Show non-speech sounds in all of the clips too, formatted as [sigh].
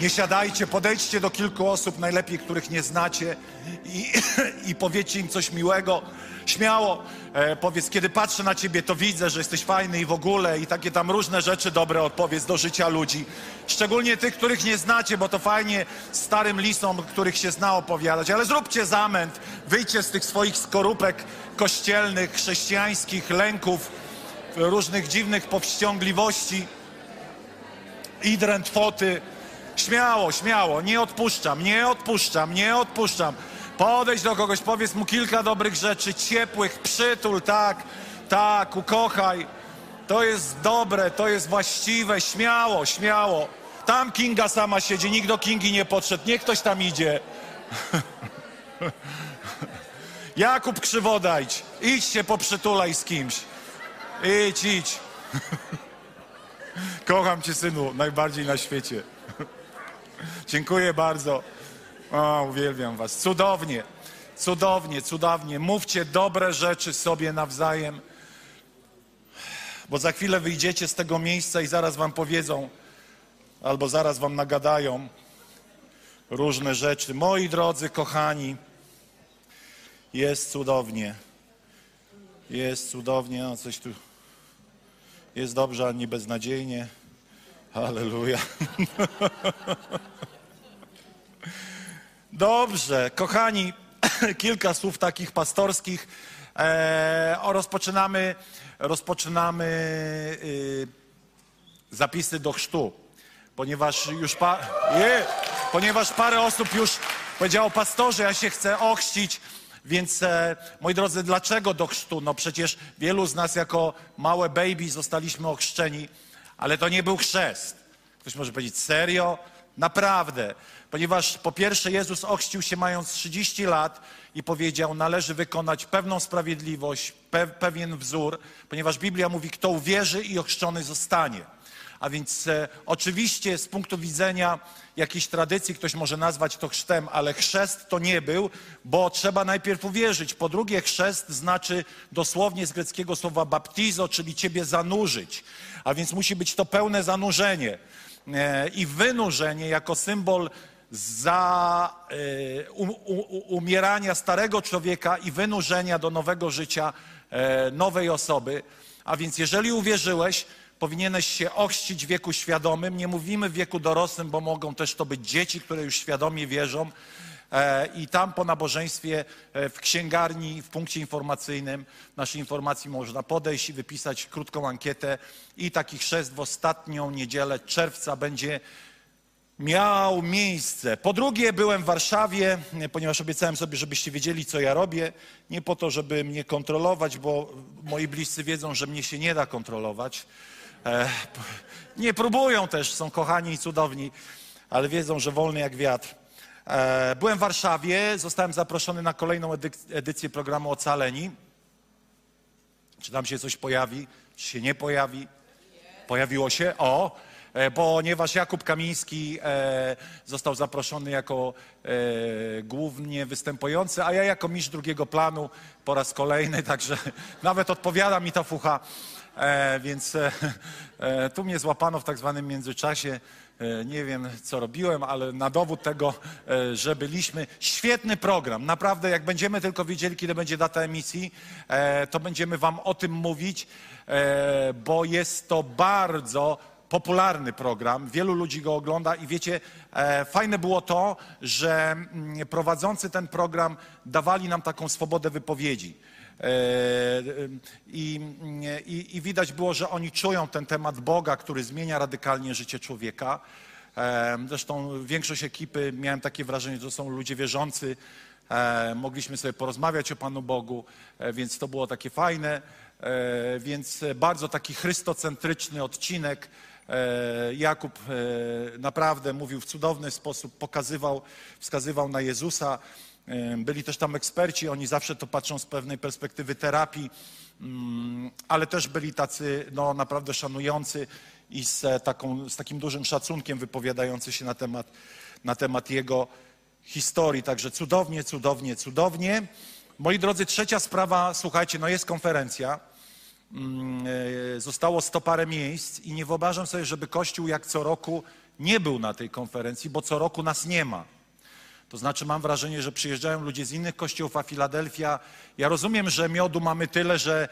Nie siadajcie, podejdźcie do kilku osób, najlepiej których nie znacie, i, [clears throat] i powiedzcie im coś miłego. Śmiało e, powiedz, kiedy patrzę na ciebie, to widzę, że jesteś fajny i w ogóle, i takie tam różne rzeczy dobre odpowiedz do życia ludzi. Szczególnie tych, których nie znacie, bo to fajnie starym lisom, których się zna opowiadać. Ale zróbcie zamęt, wyjdźcie z tych swoich skorupek kościelnych, chrześcijańskich lęków, różnych dziwnych powściągliwości i drętwoty. Śmiało, śmiało, nie odpuszczam, nie odpuszczam, nie odpuszczam. Podejdź do kogoś, powiedz mu kilka dobrych rzeczy, ciepłych, przytul, tak, tak, ukochaj. To jest dobre, to jest właściwe, śmiało, śmiało. Tam Kinga sama siedzi, nikt do Kingi nie podszedł, niech ktoś tam idzie. [laughs] Jakub Krzywodajdź, idź się poprzytulaj z kimś. Idź, idź. [laughs] Kocham cię, synu, najbardziej na świecie. Dziękuję bardzo. O, uwielbiam was. Cudownie, cudownie, cudownie. Mówcie dobre rzeczy sobie nawzajem, bo za chwilę wyjdziecie z tego miejsca i zaraz wam powiedzą, albo zaraz wam nagadają różne rzeczy. Moi drodzy, kochani, jest cudownie. Jest cudownie, no coś tu jest dobrze, a nie beznadziejnie. Halleluja. Dobrze, kochani, [clears throat] kilka słów takich pastorskich. E, o, rozpoczynamy, rozpoczynamy y, zapisy do chrztu, ponieważ już pa, je, ponieważ parę osób już powiedziało, pastorze, ja się chcę ochrzcić. Więc, e, moi drodzy, dlaczego do chrztu? No przecież wielu z nas jako małe baby zostaliśmy ochrzczeni, ale to nie był chrzest. Ktoś może powiedzieć, serio? Naprawdę. Ponieważ po pierwsze Jezus ochrzcił się mając 30 lat i powiedział, należy wykonać pewną sprawiedliwość, pe pewien wzór, ponieważ Biblia mówi, kto uwierzy i ochrzczony zostanie. A więc e, oczywiście z punktu widzenia jakiejś tradycji ktoś może nazwać to chrztem, ale chrzest to nie był, bo trzeba najpierw uwierzyć. Po drugie, chrzest znaczy dosłownie z greckiego słowa baptizo, czyli ciebie zanurzyć. A więc musi być to pełne zanurzenie e, i wynurzenie jako symbol za um, umierania starego człowieka i wynurzenia do nowego życia e, nowej osoby. A więc jeżeli uwierzyłeś, powinieneś się ochrzcić w wieku świadomym. Nie mówimy w wieku dorosłym, bo mogą też to być dzieci, które już świadomie wierzą. E, I tam po nabożeństwie e, w księgarni, w punkcie informacyjnym naszej informacji można podejść i wypisać krótką ankietę. I taki chrzest w ostatnią niedzielę czerwca będzie miał miejsce. Po drugie, byłem w Warszawie, ponieważ obiecałem sobie, żebyście wiedzieli, co ja robię. Nie po to, żeby mnie kontrolować, bo moi bliscy wiedzą, że mnie się nie da kontrolować. Nie próbują też, są kochani i cudowni, ale wiedzą, że wolny jak wiatr. Byłem w Warszawie, zostałem zaproszony na kolejną edycję programu Ocaleni. Czy tam się coś pojawi, czy się nie pojawi? Pojawiło się? O, ponieważ Jakub Kamiński został zaproszony jako głównie występujący, a ja jako mistrz drugiego planu po raz kolejny, [laughs] także nawet odpowiada mi ta fucha. E, więc e, [laughs] e, tu mnie złapano w tak zwanym międzyczasie. E, nie wiem, co robiłem, ale na dowód tego, e, że byliśmy. Świetny program. Naprawdę, jak będziemy tylko wiedzieli, kiedy będzie data emisji, e, to będziemy Wam o tym mówić, bo jest to bardzo popularny program, wielu ludzi go ogląda i wiecie, fajne było to, że mm, prowadzący ten program dawali nam taką swobodę wypowiedzi. E, I, i, I, widać było, że oni czują ten temat Boga, który zmienia radykalnie życie człowieka. E, zresztą większość ekipy, miałem takie wrażenie, że to są ludzie wierzący. E, mogliśmy sobie porozmawiać o Panu Bogu, więc to było takie fajne. Więc bardzo taki chrystocentryczny odcinek. Jakub naprawdę mówił w cudowny sposób, pokazywał, wskazywał na Jezusa. Byli też tam eksperci, oni zawsze to patrzą z pewnej perspektywy terapii, mm, ale też byli tacy no, naprawdę szanujący i z, e, taką, z takim dużym szacunkiem wypowiadający się na temat, na temat jego historii. Także cudownie, cudownie, cudownie. Moi drodzy, trzecia sprawa, słuchajcie, no jest konferencja. Mm, e, Zostało sto parę miejsc i nie wyobrażam sobie, żeby Kościół jak co roku nie był na tej konferencji, bo co roku nas nie ma. To znaczy mam wrażenie, że przyjeżdżają ludzie z innych kościołów, a Filadelfia. Ja rozumiem, że miodu mamy tyle, że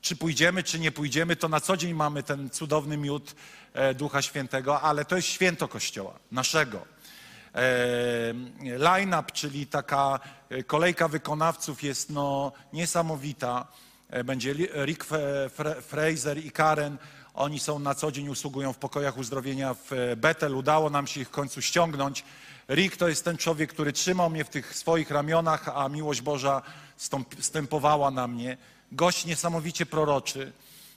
czy pójdziemy, czy nie pójdziemy, to na co dzień mamy ten cudowny miód e, Ducha Świętego, ale to jest święto Kościoła, naszego. E, Line-up, czyli taka e, kolejka wykonawców jest no, niesamowita. Będzie Rick Fraser i Karen. Oni są na co dzień, usługują w pokojach uzdrowienia w e, Betel. Udało nam się ich w końcu ściągnąć. Rick to jest ten człowiek, który trzymał mnie w tych swoich ramionach, a miłość Boża stępowała na mnie. Gość niesamowicie proroczy,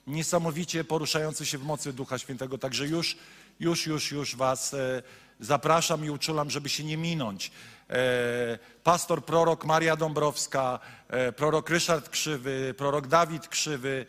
niesamowicie poruszający się w mocy Ducha Świętego. Także już, już, już, już was e, zapraszam i uczulam, żeby się nie minąć. E, pastor, prorok Maria Dąbrowska, prorok Ryszard Krzywy, prorok Dawid Krzywy,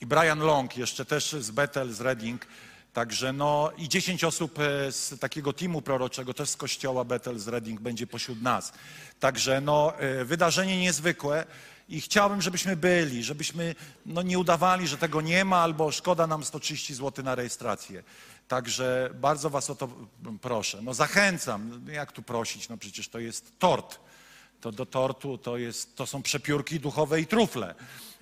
i Brian Long, jeszcze też z Bethel, z Reading. Także no i 10 osób e, z takiego teamu proroczego, też z kościoła Bethel z Reading będzie pośród nas. Także no e, wydarzenie niezwykłe i chciałbym, żebyśmy byli, żebyśmy no, nie udawali, że tego nie ma albo szkoda nam 130 zł na rejestrację. Także bardzo was o to proszę. No zachęcam, jak tu prosić, no przecież to jest tort to do tortu to, jest, to są przepiórki duchowe i trufle.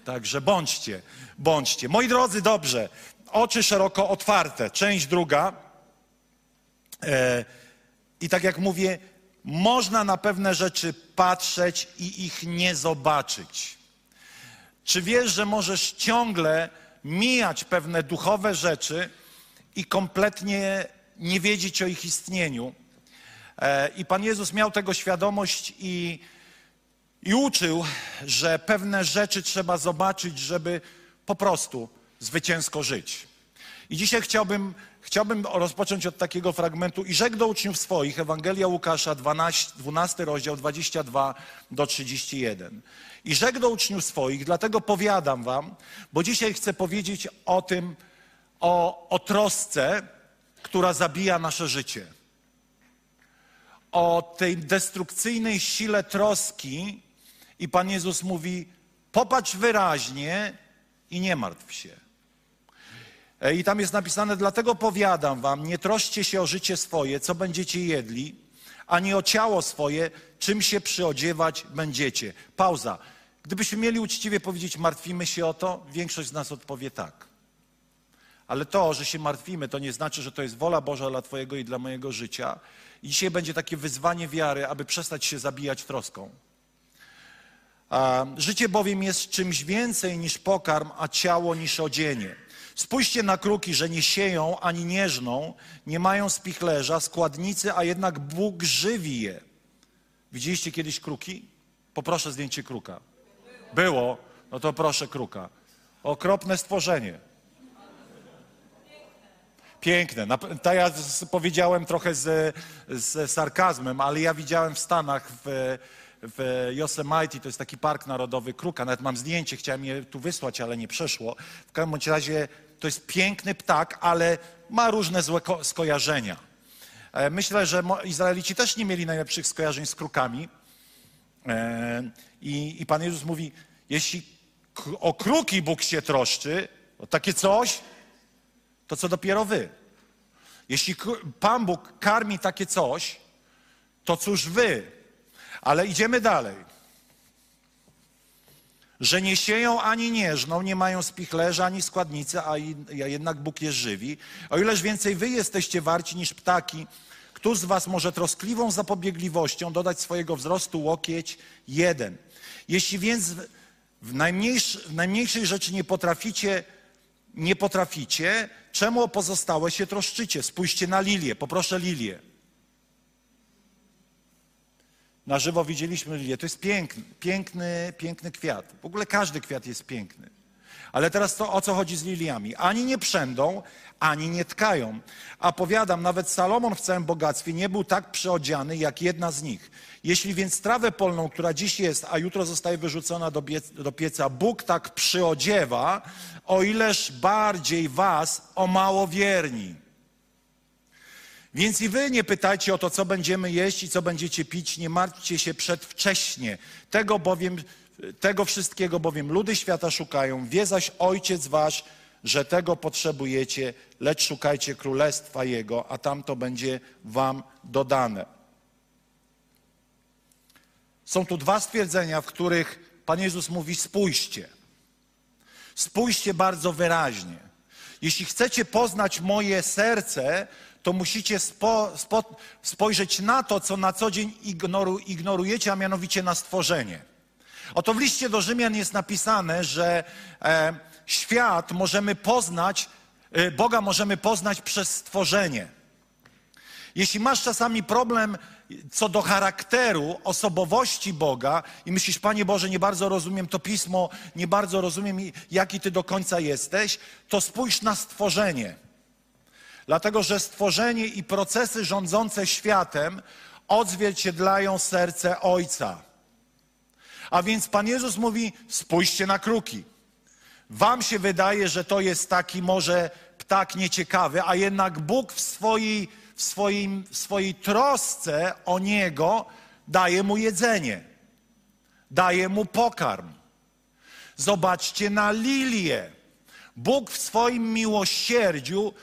Także bądźcie, bądźcie. Moi drodzy, dobrze, oczy szeroko otwarte. Część druga. E, I tak jak mówię, można na pewne rzeczy patrzeć i ich nie zobaczyć. Czy wiesz, że możesz ciągle mijać pewne duchowe rzeczy i kompletnie nie wiedzieć o ich istnieniu? E, I Pan Jezus miał tego świadomość i, i uczył, że pewne rzeczy trzeba zobaczyć, żeby po prostu zwycięsko żyć. I dzisiaj chciałbym, chciałbym rozpocząć od takiego fragmentu i rzekł do uczniów swoich, Ewangelia Łukasza, 12, 12 rozdział, 22 do 31. I rzekł do uczniów swoich, dlatego powiadam wam, bo dzisiaj chcę powiedzieć o tym, o, o trosce, która zabija nasze życie o tej destrukcyjnej sile troski i Pan Jezus mówi: popatrz wyraźnie i nie martw się. E, I tam jest napisane: Dlatego powiadam wam, nie troszcie się o życie swoje, co będziecie jedli, ani o ciało swoje, czym się przyodziewać będziecie. Pauza. Gdybyśmy mieli uczciwie powiedzieć, martwimy się o to, większość z nas odpowie tak. Ale to, że się martwimy, to nie znaczy, że to jest wola Boża dla Twojego i dla mojego życia. I dzisiaj będzie takie wyzwanie wiary, aby przestać się zabijać troską. Życie bowiem jest czymś więcej niż pokarm, a ciało niż odzienie. Spójrzcie na kruki, że nie sieją ani nie żną, nie mają spichlerza, składnicy, a jednak Bóg żywi je. Widzieliście kiedyś kruki? Poproszę zdjęcie kruka. Było? No to proszę kruka. Okropne stworzenie. Piękne. To ja powiedziałem trochę z, z sarkazmem, ale ja widziałem w Stanach w, w Yosemite, to jest taki park narodowy Kruka, nawet mam zdjęcie, chciałem je tu wysłać, ale nie przeszło. W każdym razie to jest piękny ptak, ale ma różne złe ko- skojarzenia. E, Myślę, że Izraelici też nie mieli najlepszych skojarzeń z krukami. E, I, I Pan Jezus mówi, jeśli o kruki Bóg się troszczy, o takie coś, to co dopiero wy. Jeśli Pan Bóg karmi takie coś, to cóż wy. Ale idziemy dalej. Że nie sieją ani nie żną, nie mają spichlerza ani składnicy, a, jednak Bóg je żywi. O ileż więcej wy jesteście warci niż ptaki, Któż z was może troskliwą zapobiegliwością dodać swojego wzrostu łokieć jeden? Jeśli więc w, najmniejszy, w najmniejszej rzeczy nie potraficie, nie potraficie, czemu o pozostałe się troszczycie? Spójrzcie na lilię, poproszę lilię. Na żywo widzieliśmy lilię. To jest piękny, piękny, piękny kwiat. W ogóle każdy kwiat jest piękny. Ale teraz to o co chodzi z liliami? Ani nie przędą, ani nie tkają. A powiadam, nawet Salomon w całym bogactwie nie był tak przyodziany jak jedna z nich. Jeśli więc trawę polną, która dziś jest, a jutro zostaje wyrzucona do, do pieca, Bóg tak przyodziewa, o ileż bardziej was o mało wierni. Więc i wy nie pytajcie o to, co będziemy jeść i co będziecie pić, nie martwcie się przedwcześnie. Tego bowiem, tego wszystkiego bowiem ludy świata szukają, wie zaś Ojciec wasz, że tego potrzebujecie, lecz szukajcie królestwa Jego, a tam to będzie wam dodane. Są tu dwa stwierdzenia, w których Pan Jezus mówi: spójrzcie. Spójrzcie bardzo wyraźnie. Jeśli chcecie poznać moje serce, to musicie spo, spo, spojrzeć na to, co na co dzień ignoru, ignorujecie, a mianowicie na stworzenie. Oto w liście do Rzymian jest napisane, że e, świat możemy poznać, e, Boga możemy poznać przez stworzenie. Jeśli masz czasami problem co do charakteru, osobowości Boga i myślisz, Panie Boże, nie bardzo rozumiem to pismo, nie bardzo rozumiem, jaki Ty do końca jesteś, to spójrz na stworzenie. Dlatego, że stworzenie i procesy rządzące światem odzwierciedlają serce Ojca. A więc Pan Jezus mówi: spójrzcie na kruki. Wam się wydaje, że to jest taki może ptak nieciekawy, a jednak Bóg w swojej, w swoim, w swojej trosce o niego daje mu jedzenie, daje mu pokarm. Zobaczcie na lilię. Bóg w swoim miłosierdziu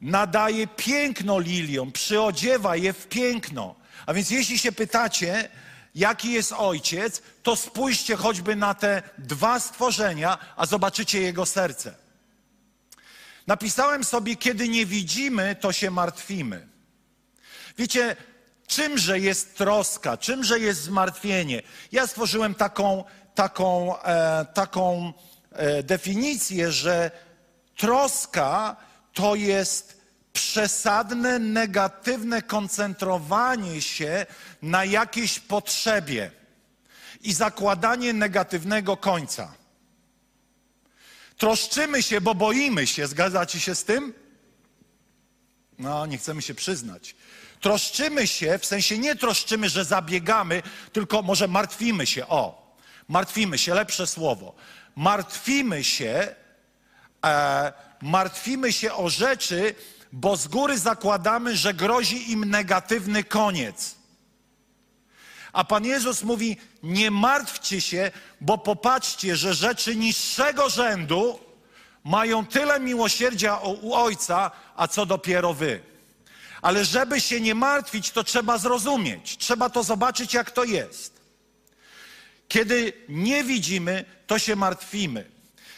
nadaje piękno liliom, przyodziewa je w piękno. A więc jeśli się pytacie, jaki jest ojciec, to spójrzcie choćby na te dwa stworzenia, a zobaczycie jego serce. Napisałem sobie, kiedy nie widzimy, to się martwimy. Wiecie, czymże jest troska, czymże jest zmartwienie? Ja stworzyłem taką, taką, e, taką e, definicję, że troska to jest przesadne, negatywne koncentrowanie się na jakiejś potrzebie i zakładanie negatywnego końca. Troszczymy się, bo boimy się. Zgadzacie się z tym? No, nie chcemy się przyznać. Troszczymy się, w sensie nie troszczymy, że zabiegamy, tylko może martwimy się. O, martwimy się, lepsze słowo. Martwimy się, e, martwimy się o rzeczy, bo z góry zakładamy, że grozi im negatywny koniec. A Pan Jezus mówi: Nie martwcie się, bo popatrzcie, że rzeczy niższego rzędu mają tyle miłosierdzia u Ojca, a co dopiero wy. Ale żeby się nie martwić, to trzeba zrozumieć, trzeba to zobaczyć, jak to jest. Kiedy nie widzimy, to się martwimy.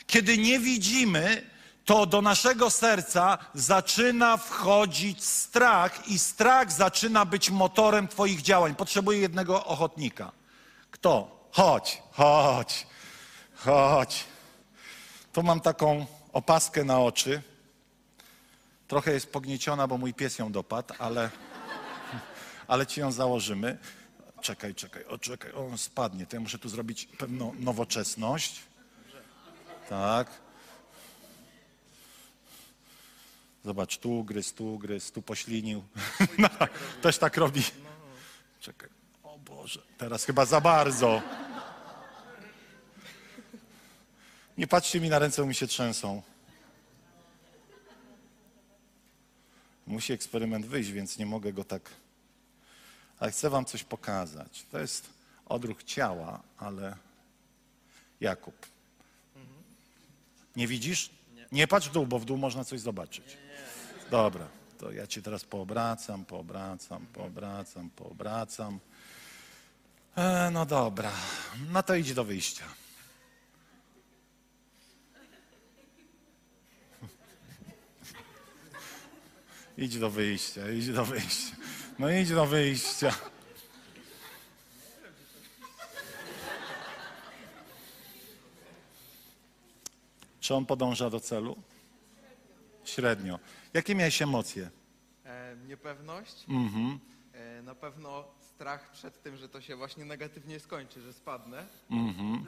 Kiedy nie widzimy, to do naszego serca zaczyna wchodzić strach i strach zaczyna być motorem Twoich działań. Potrzebuję jednego ochotnika. Kto? Chodź, chodź, chodź. Tu mam taką opaskę na oczy. Trochę jest pognieciona, bo mój pies ją dopadł, ale, ale ci ją założymy. Czekaj, czekaj, o, czekaj, on spadnie. To ja muszę tu zrobić pewną nowoczesność. Tak. Zobacz, tu gryz, tu gryz, tu poślinił. [laughs] No, też tak robi. Czekaj. O Boże, teraz chyba za bardzo. Nie patrzcie mi na ręce, bo mi się trzęsą. Musi eksperyment wyjść, więc nie mogę go tak. Ale chcę wam coś pokazać. To jest odruch ciała, ale Jakub. Nie widzisz? Nie patrz w dół, bo w dół można coś zobaczyć. Dobra, to ja cię teraz poobracam, poobracam, poobracam, poobracam. E, no dobra, no to idź do wyjścia. [laughs] Idź do wyjścia, idź do wyjścia. No idź do wyjścia. Czy on podąża do celu? Średnio. Jakie miałeś emocje? E, niepewność. Mhm. E, na pewno strach przed tym, że to się właśnie negatywnie skończy, że spadnę. Mhm. Um,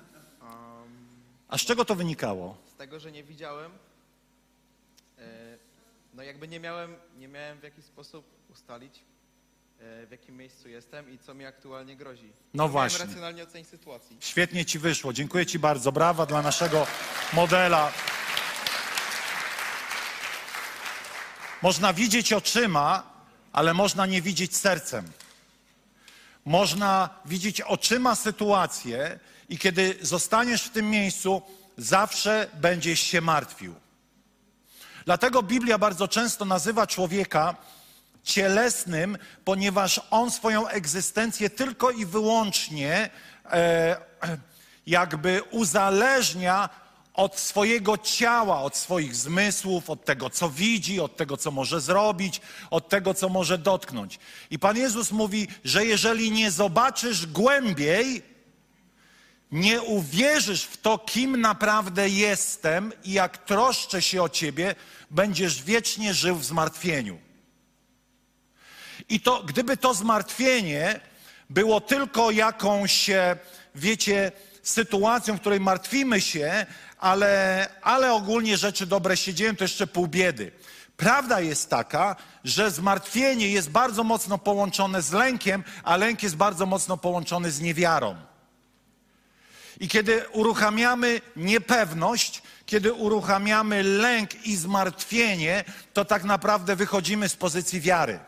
A z czego to wynikało? z tego, że nie widziałem, e, no jakby nie miałem, nie miałem w jakiś sposób ustalić, e, w jakim miejscu jestem i co mi aktualnie grozi. No nie właśnie. Miałem racjonalnie ocenić sytuacji. Świetnie ci wyszło. Dziękuję ci bardzo. Brawa dla naszego modela. Można widzieć oczyma, ale można nie widzieć sercem. Można widzieć oczyma sytuację i kiedy zostaniesz w tym miejscu, zawsze będziesz się martwił. Dlatego Biblia bardzo często nazywa człowieka cielesnym, ponieważ on swoją egzystencję tylko i wyłącznie e, [clears throat] jakby uzależnia od swojego ciała, od swoich zmysłów, od tego, co widzi, od tego, co może zrobić, od tego, co może dotknąć. I Pan Jezus mówi, że jeżeli nie zobaczysz głębiej, nie uwierzysz w to, kim naprawdę jestem i jak troszczę się o ciebie, będziesz wiecznie żył w zmartwieniu. I to, gdyby to zmartwienie było tylko jakąś, wiecie, sytuacją, w której martwimy się, ale, ale ogólnie rzeczy dobre się dzieją, to jeszcze pół biedy. Prawda jest taka, że zmartwienie jest bardzo mocno połączone z lękiem, a lęk jest bardzo mocno połączony z niewiarą. I kiedy uruchamiamy niepewność, kiedy uruchamiamy lęk i zmartwienie, to tak naprawdę wychodzimy z pozycji wiary.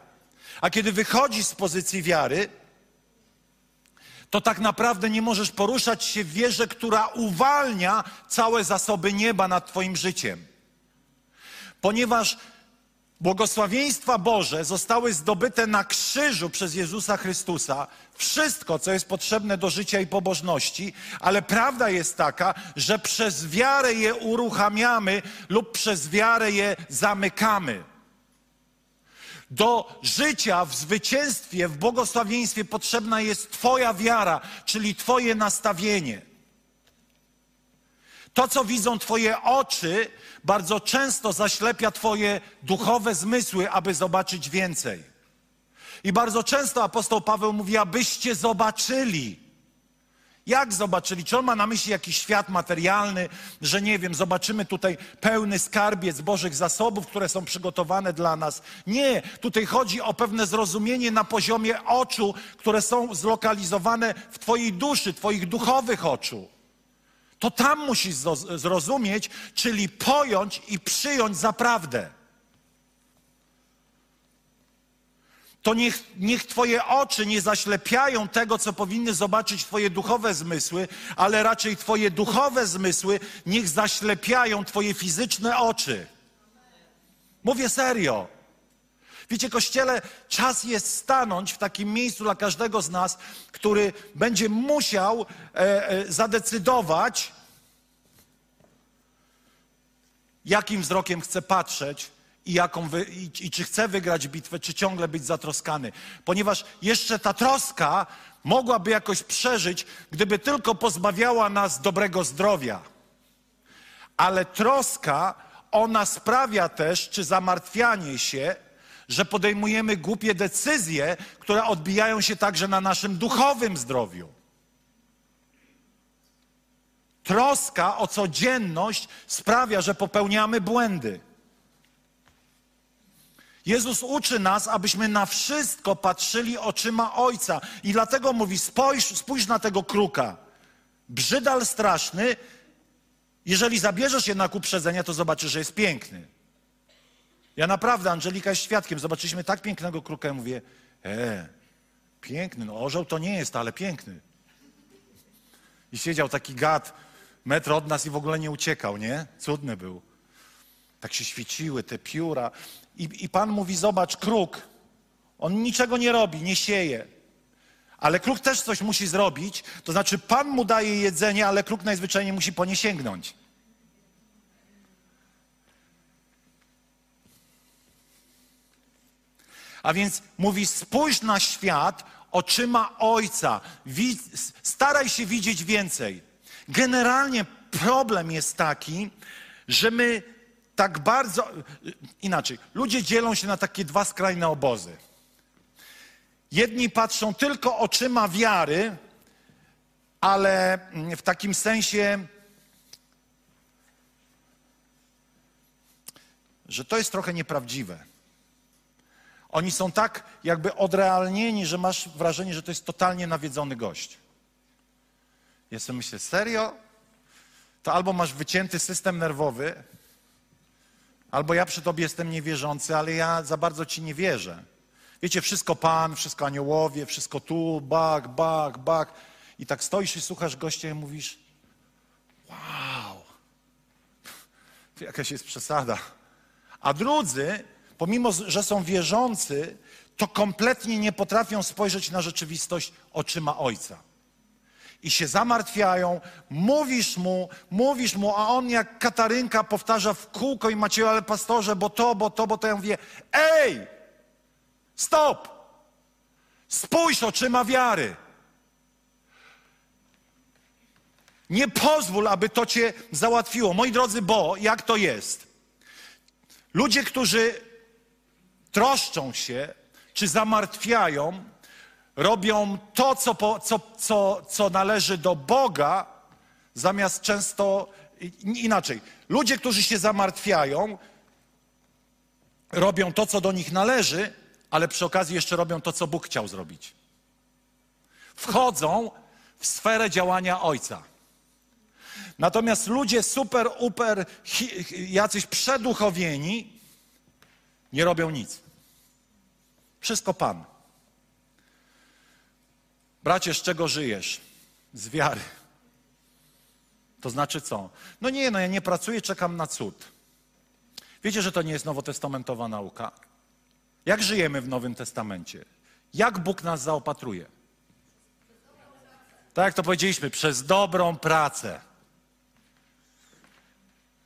A kiedy wychodzisz z pozycji wiary, to tak naprawdę nie możesz poruszać się w wierze, która uwalnia całe zasoby nieba nad Twoim życiem. Ponieważ błogosławieństwa Boże zostały zdobyte na krzyżu przez Jezusa Chrystusa, wszystko, co jest potrzebne do życia i pobożności, ale prawda jest taka, że przez wiarę je uruchamiamy lub przez wiarę je zamykamy. Do życia w zwycięstwie, w błogosławieństwie potrzebna jest Twoja wiara, czyli Twoje nastawienie. To, co widzą Twoje oczy, bardzo często zaślepia Twoje duchowe zmysły, aby zobaczyć więcej. I bardzo często apostoł Paweł mówi, abyście zobaczyli. Jak zobaczyli? Czy on ma na myśli jakiś świat materialny, że nie wiem, zobaczymy tutaj pełny skarbiec Bożych zasobów, które są przygotowane dla nas? Nie, tutaj chodzi o pewne zrozumienie na poziomie oczu, które są zlokalizowane w Twojej duszy, Twoich duchowych oczu. To tam musisz zrozumieć, czyli pojąć i przyjąć za prawdę. To niech, niech Twoje oczy nie zaślepiają tego, co powinny zobaczyć Twoje duchowe zmysły, ale raczej Twoje duchowe zmysły niech zaślepiają Twoje fizyczne oczy. Mówię serio. Wiecie, kościele, czas jest stanąć w takim miejscu dla każdego z nas, który będzie musiał e, e, zadecydować, jakim wzrokiem chce patrzeć i, jaką wy, i, i czy chce wygrać bitwę, czy ciągle być zatroskany. Ponieważ jeszcze ta troska mogłaby jakoś przeżyć, gdyby tylko pozbawiała nas dobrego zdrowia. Ale troska, ona sprawia też, czy zamartwianie się, że podejmujemy głupie decyzje, które odbijają się także na naszym duchowym zdrowiu. Troska o codzienność sprawia, że popełniamy błędy. Jezus uczy nas, abyśmy na wszystko patrzyli oczyma Ojca. I dlatego mówi: spójrz, spójrz na tego kruka. Brzydal straszny. Jeżeli zabierzesz jednak uprzedzenia, to zobaczysz, że jest piękny. Ja naprawdę, Angelika jest świadkiem. Zobaczyliśmy tak pięknego kruka i mówię: E, piękny. No, orzeł to nie jest, ale piękny. I siedział taki gad, metr od nas i w ogóle nie uciekał, nie? Cudny był. Tak się świeciły te pióra. I, I Pan mówi: Zobacz, kruk. On niczego nie robi, nie sieje. Ale kruk też coś musi zrobić. To znaczy, Pan mu daje jedzenie, ale kruk najzwyczajniej musi po nie sięgnąć. A więc mówi: spójrz na świat oczyma Ojca. Staraj się widzieć więcej. Generalnie problem jest taki, że my tak bardzo. Inaczej, ludzie dzielą się na takie dwa skrajne obozy. Jedni patrzą tylko oczyma wiary, ale w takim sensie, że to jest trochę nieprawdziwe. Oni są tak jakby odrealnieni, że masz wrażenie, że to jest totalnie nawiedzony gość. Ja sobie myślę, serio? To albo masz wycięty system nerwowy, albo ja przy tobie jestem niewierzący, ale ja za bardzo ci nie wierzę. Wiecie, wszystko Pan, wszystko aniołowie, wszystko tu, bak, bak, bak. I tak stoisz i słuchasz gościa i mówisz, wow, [laughs] to jakaś jest przesada. A drudzy, pomimo że są wierzący, to kompletnie nie potrafią spojrzeć na rzeczywistość oczyma Ojca. I się zamartwiają, mówisz mu, mówisz mu, a on jak Katarynka powtarza w kółko i Macieju, ale pastorze, bo to, bo to, bo to. Ja mówię, ej, stop, spójrz oczyma wiary. Nie pozwól, aby to cię załatwiło. Moi drodzy, bo jak to jest? Ludzie, którzy troszczą się czy zamartwiają, robią to, co, co, co, co należy do Boga, zamiast często inaczej. Ludzie, którzy się zamartwiają, robią to, co do nich należy, ale przy okazji jeszcze robią to, co Bóg chciał zrobić. Wchodzą w sferę działania Ojca. Natomiast ludzie super, uper, jacyś przeduchowieni nie robią nic. Wszystko Pan. Bracie, z czego żyjesz? Z wiary. To znaczy co? No nie, no ja nie pracuję, czekam na cud. Wiecie, że to nie jest nowotestamentowa nauka? Jak żyjemy w Nowym Testamencie? Jak Bóg nas zaopatruje? Tak jak to powiedzieliśmy, przez dobrą pracę.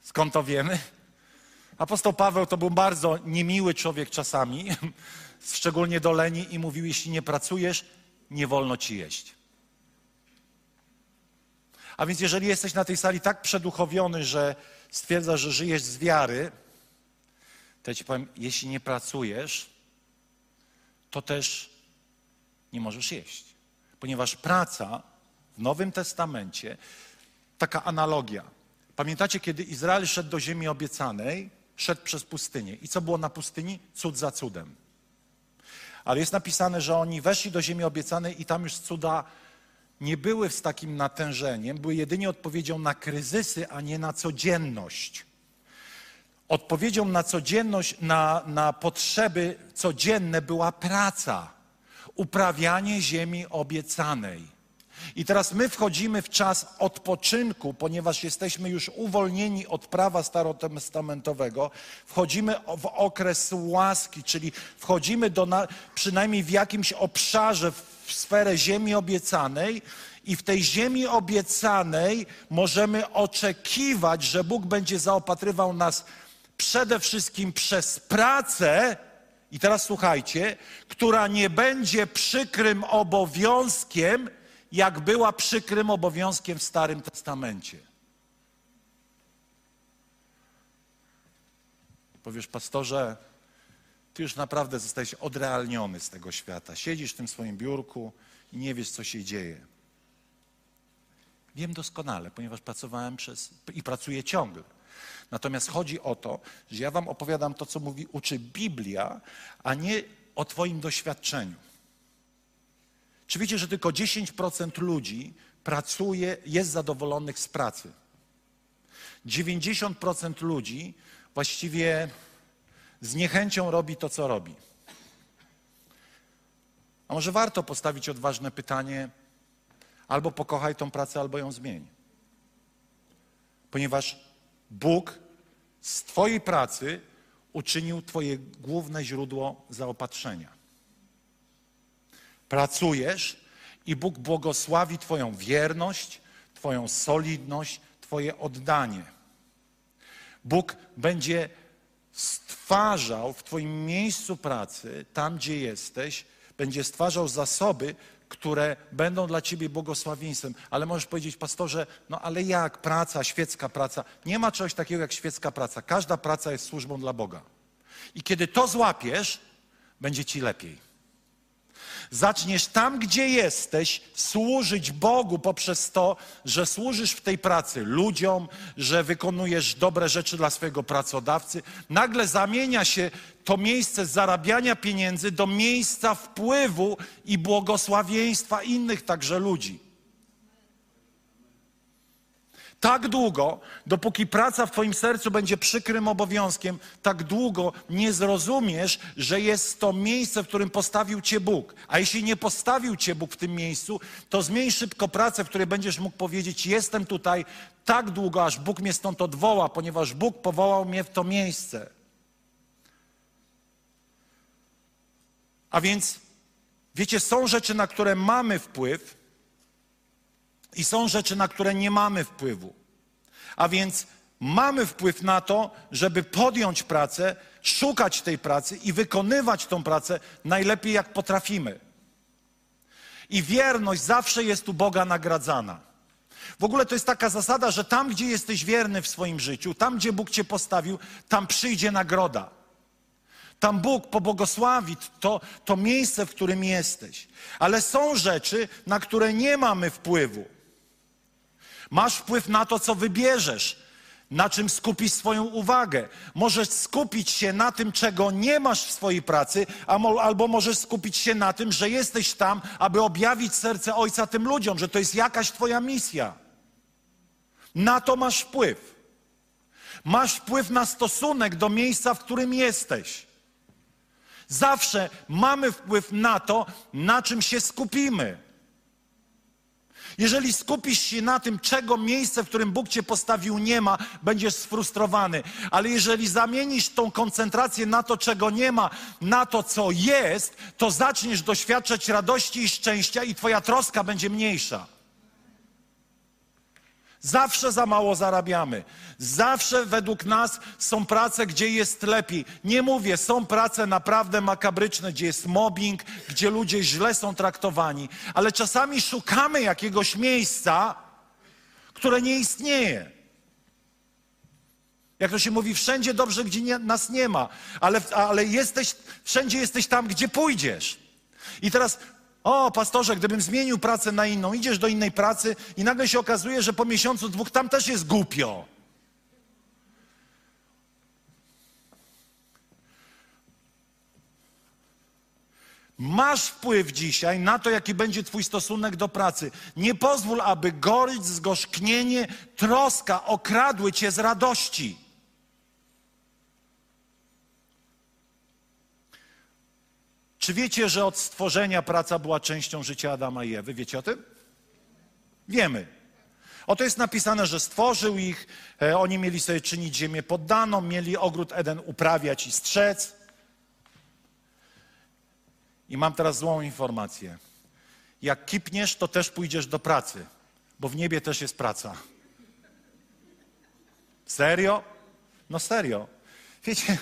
Skąd to wiemy? Apostoł Paweł to był bardzo niemiły człowiek czasami, [laughs] szczególnie do leni i mówił, jeśli nie pracujesz, nie wolno ci jeść. A więc jeżeli jesteś na tej sali tak przeduchowiony, że stwierdzasz, że żyjesz z wiary, to ja ci powiem, jeśli nie pracujesz, to też nie możesz jeść. Ponieważ praca w Nowym Testamencie, taka analogia. Pamiętacie, kiedy Izrael szedł do ziemi obiecanej, szedł przez pustynię. I co było na pustyni? Cud za cudem. Ale jest napisane, że oni weszli do ziemi obiecanej i tam już cuda nie były z takim natężeniem, były jedynie odpowiedzią na kryzysy, a nie na codzienność. Odpowiedzią na codzienność, na, na potrzeby codzienne była praca, uprawianie ziemi obiecanej. I teraz my wchodzimy w czas odpoczynku, ponieważ jesteśmy już uwolnieni od prawa starotestamentowego. Wchodzimy w okres łaski, czyli wchodzimy do na, przynajmniej w jakimś obszarze, w sferę ziemi obiecanej. I w tej ziemi obiecanej możemy oczekiwać, że Bóg będzie zaopatrywał nas przede wszystkim przez pracę, i teraz słuchajcie, która nie będzie przykrym obowiązkiem, jak była przykrym obowiązkiem w Starym Testamencie. Powiesz, pastorze, ty już naprawdę zostajesz odrealniony z tego świata. Siedzisz w tym swoim biurku i nie wiesz, co się dzieje. Wiem doskonale, ponieważ pracowałem przez i pracuję ciągle. Natomiast chodzi o to, że ja wam opowiadam to, co mówi, uczy Biblia, a nie o twoim doświadczeniu. Czy wiecie, że tylko 10% ludzi pracuje, jest zadowolonych z pracy? 90% ludzi właściwie z niechęcią robi to, co robi. A może warto postawić odważne pytanie: albo pokochaj tą pracę, albo ją zmień. Ponieważ Bóg z Twojej pracy uczynił Twoje główne źródło zaopatrzenia. Pracujesz i Bóg błogosławi Twoją wierność, Twoją solidność, Twoje oddanie. Bóg będzie stwarzał w Twoim miejscu pracy, tam gdzie jesteś, będzie stwarzał zasoby, które będą dla Ciebie błogosławieństwem. Ale możesz powiedzieć, pastorze, no ale jak praca, świecka praca? Nie ma czegoś takiego jak świecka praca. Każda praca jest służbą dla Boga. I kiedy to złapiesz, będzie Ci lepiej. Zaczniesz tam, gdzie jesteś, służyć Bogu poprzez to, że służysz w tej pracy ludziom, że wykonujesz dobre rzeczy dla swojego pracodawcy. Nagle zamienia się to miejsce zarabiania pieniędzy do miejsca wpływu i błogosławieństwa innych także ludzi. Tak długo, dopóki praca w Twoim sercu będzie przykrym obowiązkiem, tak długo nie zrozumiesz, że jest to miejsce, w którym postawił Cię Bóg. A jeśli nie postawił Cię Bóg w tym miejscu, to zmień szybko pracę, w której będziesz mógł powiedzieć: Jestem tutaj tak długo, aż Bóg mnie stąd odwoła, ponieważ Bóg powołał mnie w to miejsce. A więc, wiecie, są rzeczy, na które mamy wpływ, i są rzeczy, na które nie mamy wpływu. A więc mamy wpływ na to, żeby podjąć pracę, szukać tej pracy i wykonywać tą pracę najlepiej jak potrafimy. I wierność zawsze jest u Boga nagradzana. W ogóle to jest taka zasada, że tam, gdzie jesteś wierny w swoim życiu, tam, gdzie Bóg cię postawił, tam przyjdzie nagroda. Tam Bóg pobłogosławi to, to miejsce, w którym jesteś. Ale są rzeczy, na które nie mamy wpływu. Masz wpływ na to, co wybierzesz, na czym skupisz swoją uwagę. Możesz skupić się na tym, czego nie masz w swojej pracy, albo możesz skupić się na tym, że jesteś tam, aby objawić serce Ojca tym ludziom, że to jest jakaś Twoja misja. Na to masz wpływ. Masz wpływ na stosunek do miejsca, w którym jesteś. Zawsze mamy wpływ na to, na czym się skupimy. Jeżeli skupisz się na tym, czego miejsce, w którym Bóg cię postawił, nie ma, będziesz sfrustrowany. Ale jeżeli zamienisz tą koncentrację na to, czego nie ma, na to, co jest, to zaczniesz doświadczać radości i szczęścia i twoja troska będzie mniejsza. Zawsze za mało zarabiamy. Zawsze według nas są prace, gdzie jest lepiej. Nie mówię, są prace naprawdę makabryczne, gdzie jest mobbing, gdzie ludzie źle są traktowani, ale czasami szukamy jakiegoś miejsca, które nie istnieje. Jak to się mówi, wszędzie dobrze, gdzie nie, nas nie ma, ale, ale jesteś, wszędzie jesteś tam, gdzie pójdziesz. I teraz o, pastorze, gdybym zmienił pracę na inną, idziesz do innej pracy i nagle się okazuje, że po miesiącu, dwóch tam też jest głupio. Masz wpływ dzisiaj na to, jaki będzie Twój stosunek do pracy. Nie pozwól, aby gorycz, zgorzknienie, troska okradły Cię z radości. Czy wiecie, że od stworzenia praca była częścią życia Adama i Ewy? Wiecie o tym? Wiemy. Oto jest napisane, że stworzył ich, e, oni mieli sobie czynić ziemię poddaną, mieli ogród Eden uprawiać i strzec. I mam teraz złą informację. Jak kipniesz, to też pójdziesz do pracy, bo w niebie też jest praca. Serio? No serio. Wiecie,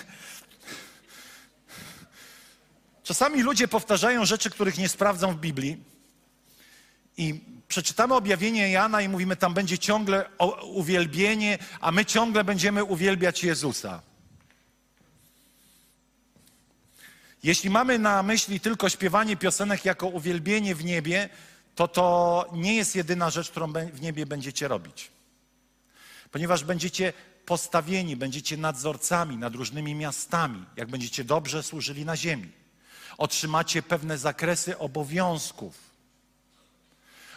Czasami ludzie powtarzają rzeczy, których nie sprawdzą w Biblii. I przeczytamy objawienie Jana i mówimy, tam będzie ciągle uwielbienie, a my ciągle będziemy uwielbiać Jezusa. Jeśli mamy na myśli tylko śpiewanie piosenek jako uwielbienie w niebie, to to nie jest jedyna rzecz, którą w niebie będziecie robić. Ponieważ będziecie postawieni, będziecie nadzorcami nad różnymi miastami, jak będziecie dobrze służyli na ziemi otrzymacie pewne zakresy obowiązków,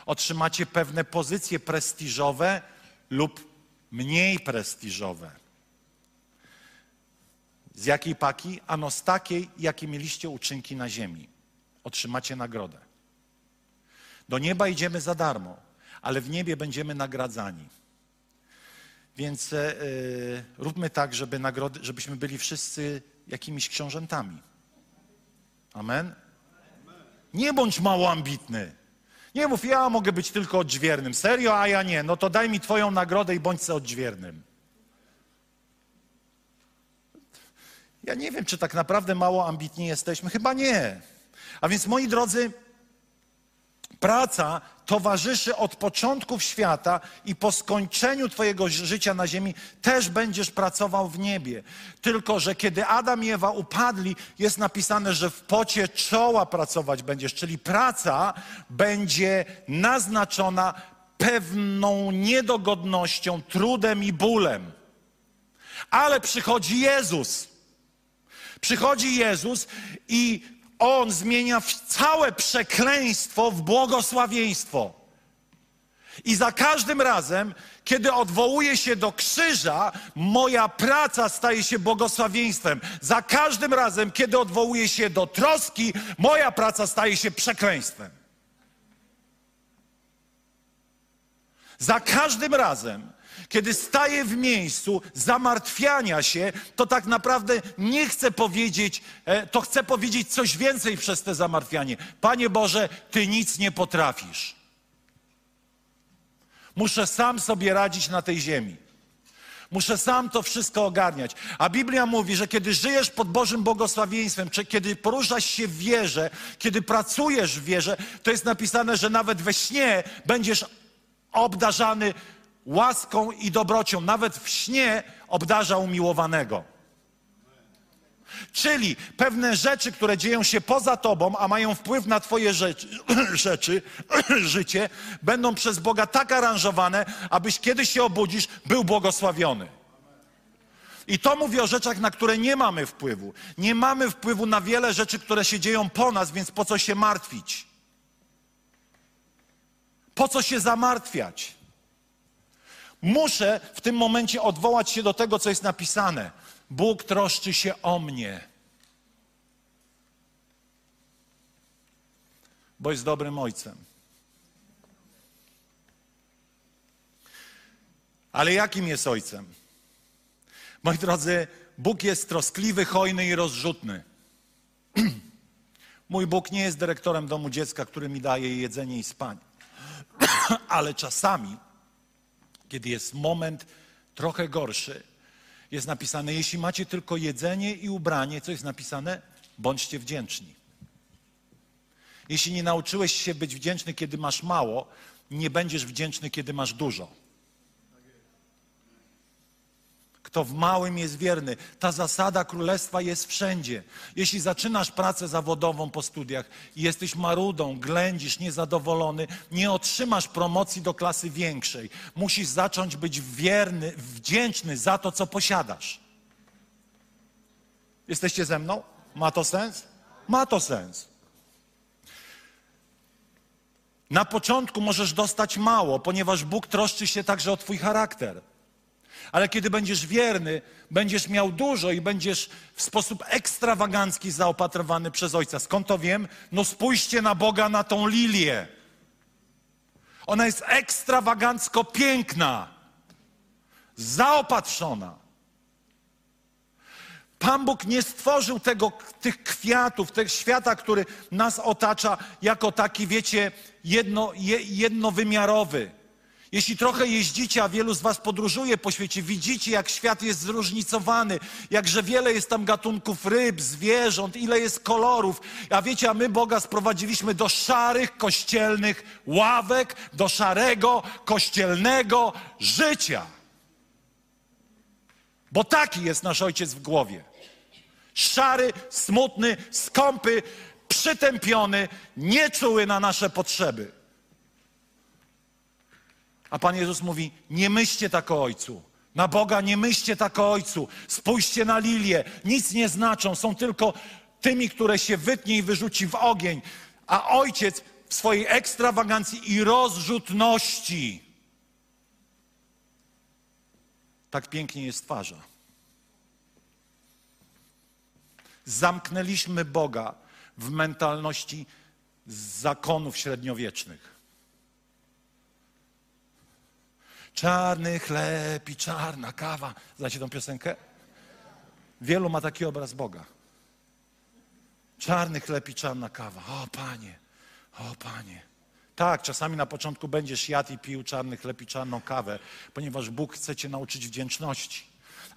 otrzymacie pewne pozycje prestiżowe lub mniej prestiżowe. Z jakiej paki? Ano z takiej, jakie mieliście uczynki na ziemi. Otrzymacie nagrodę. Do nieba idziemy za darmo, ale w niebie będziemy nagradzani. Więc yy, róbmy tak, żeby nagrody, żebyśmy byli wszyscy jakimiś książętami. Amen? Nie bądź mało ambitny. Nie mów, ja mogę być tylko odźwiernym. Serio, a ja nie. No to daj mi twoją nagrodę i bądź se odźwiernym. Ja nie wiem, czy tak naprawdę mało ambitni jesteśmy. Chyba nie. A więc, moi drodzy, Praca towarzyszy od początków świata i po skończeniu Twojego życia na ziemi też będziesz pracował w niebie. Tylko, że kiedy Adam i Ewa upadli, jest napisane, że w pocie czoła pracować będziesz, czyli praca będzie naznaczona pewną niedogodnością, trudem i bólem. Ale przychodzi Jezus. Przychodzi Jezus i On zmienia całe przekleństwo w błogosławieństwo. I za każdym razem, kiedy odwołuję się do krzyża, moja praca staje się błogosławieństwem. Za każdym razem, kiedy odwołuję się do troski, moja praca staje się przekleństwem. Za każdym razem, kiedy staję w miejscu zamartwiania się, to tak naprawdę nie chcę powiedzieć, e, to chcę powiedzieć coś więcej przez te zamartwianie. Panie Boże, Ty nic nie potrafisz. Muszę sam sobie radzić na tej ziemi. Muszę sam to wszystko ogarniać. A Biblia mówi, że kiedy żyjesz pod Bożym błogosławieństwem, czy kiedy poruszasz się w wierze, kiedy pracujesz w wierze, to jest napisane, że nawet we śnie będziesz obdarzany łaską i dobrocią. Nawet w śnie obdarza umiłowanego. Czyli pewne rzeczy, które dzieją się poza tobą, a mają wpływ na twoje rzeczy, [clears throat] rzeczy [clears throat] życie, będą przez Boga tak aranżowane, abyś kiedy się obudzisz, był błogosławiony. I to mówi o rzeczach, na które nie mamy wpływu. Nie mamy wpływu na wiele rzeczy, które się dzieją po nas, więc po co się martwić? Po co się zamartwiać? Muszę w tym momencie odwołać się do tego, co jest napisane. Bóg troszczy się o mnie. Bo jest dobrym ojcem. Ale jakim jest ojcem? Moi drodzy, Bóg jest troskliwy, hojny i rozrzutny. [clears throat] Mój Bóg nie jest dyrektorem domu dziecka, który mi daje jedzenie i spanie. [clears throat] Ale czasami kiedy jest moment trochę gorszy, jest napisane, jeśli macie tylko jedzenie i ubranie, co jest napisane? Bądźcie wdzięczni. Jeśli nie nauczyłeś się być wdzięczny, kiedy masz mało, nie będziesz wdzięczny, kiedy masz dużo. Kto w małym jest wierny. Ta zasada królestwa jest wszędzie. Jeśli zaczynasz pracę zawodową po studiach i jesteś marudą, ględzisz, niezadowolony, nie otrzymasz promocji do klasy większej. Musisz zacząć być wierny, wdzięczny za to, co posiadasz. Jesteście ze mną? Ma to sens? Ma to sens. Na początku możesz dostać mało, ponieważ Bóg troszczy się także o Twój charakter. Ale kiedy będziesz wierny, będziesz miał dużo i będziesz w sposób ekstrawagancki zaopatrowany przez Ojca. Skąd to wiem? No spójrzcie na Boga, na tą lilię. Ona jest ekstrawagancko piękna, zaopatrzona. Pan Bóg nie stworzył tego, tych kwiatów, tego świata, który nas otacza, jako taki, wiecie, jedno, jednowymiarowy. Jeśli trochę jeździcie, a wielu z Was podróżuje po świecie, widzicie, jak świat jest zróżnicowany, jakże wiele jest tam gatunków ryb, zwierząt, ile jest kolorów. A wiecie, a my Boga sprowadziliśmy do szarych, kościelnych ławek, do szarego, kościelnego życia. Bo taki jest nasz ojciec w głowie. Szary, smutny, skąpy, przytępiony, nieczuły na nasze potrzeby. A Pan Jezus mówi: Nie myślcie tak o Ojcu. Na Boga nie myślcie tak o Ojcu. Spójrzcie na lilię. Nic nie znaczą, są tylko tymi, które się wytnie i wyrzuci w ogień. A Ojciec w swojej ekstrawagancji i rozrzutności tak pięknie je stwarza. Zamknęliśmy Boga w mentalności zakonów średniowiecznych. Czarny chleb i czarna kawa. Znacie tą piosenkę? Wielu ma taki obraz Boga. Czarny chleb i czarna kawa. O Panie, o Panie. Tak, czasami na początku będziesz jadł i pił czarny chleb i czarną kawę, ponieważ Bóg chce cię nauczyć wdzięczności.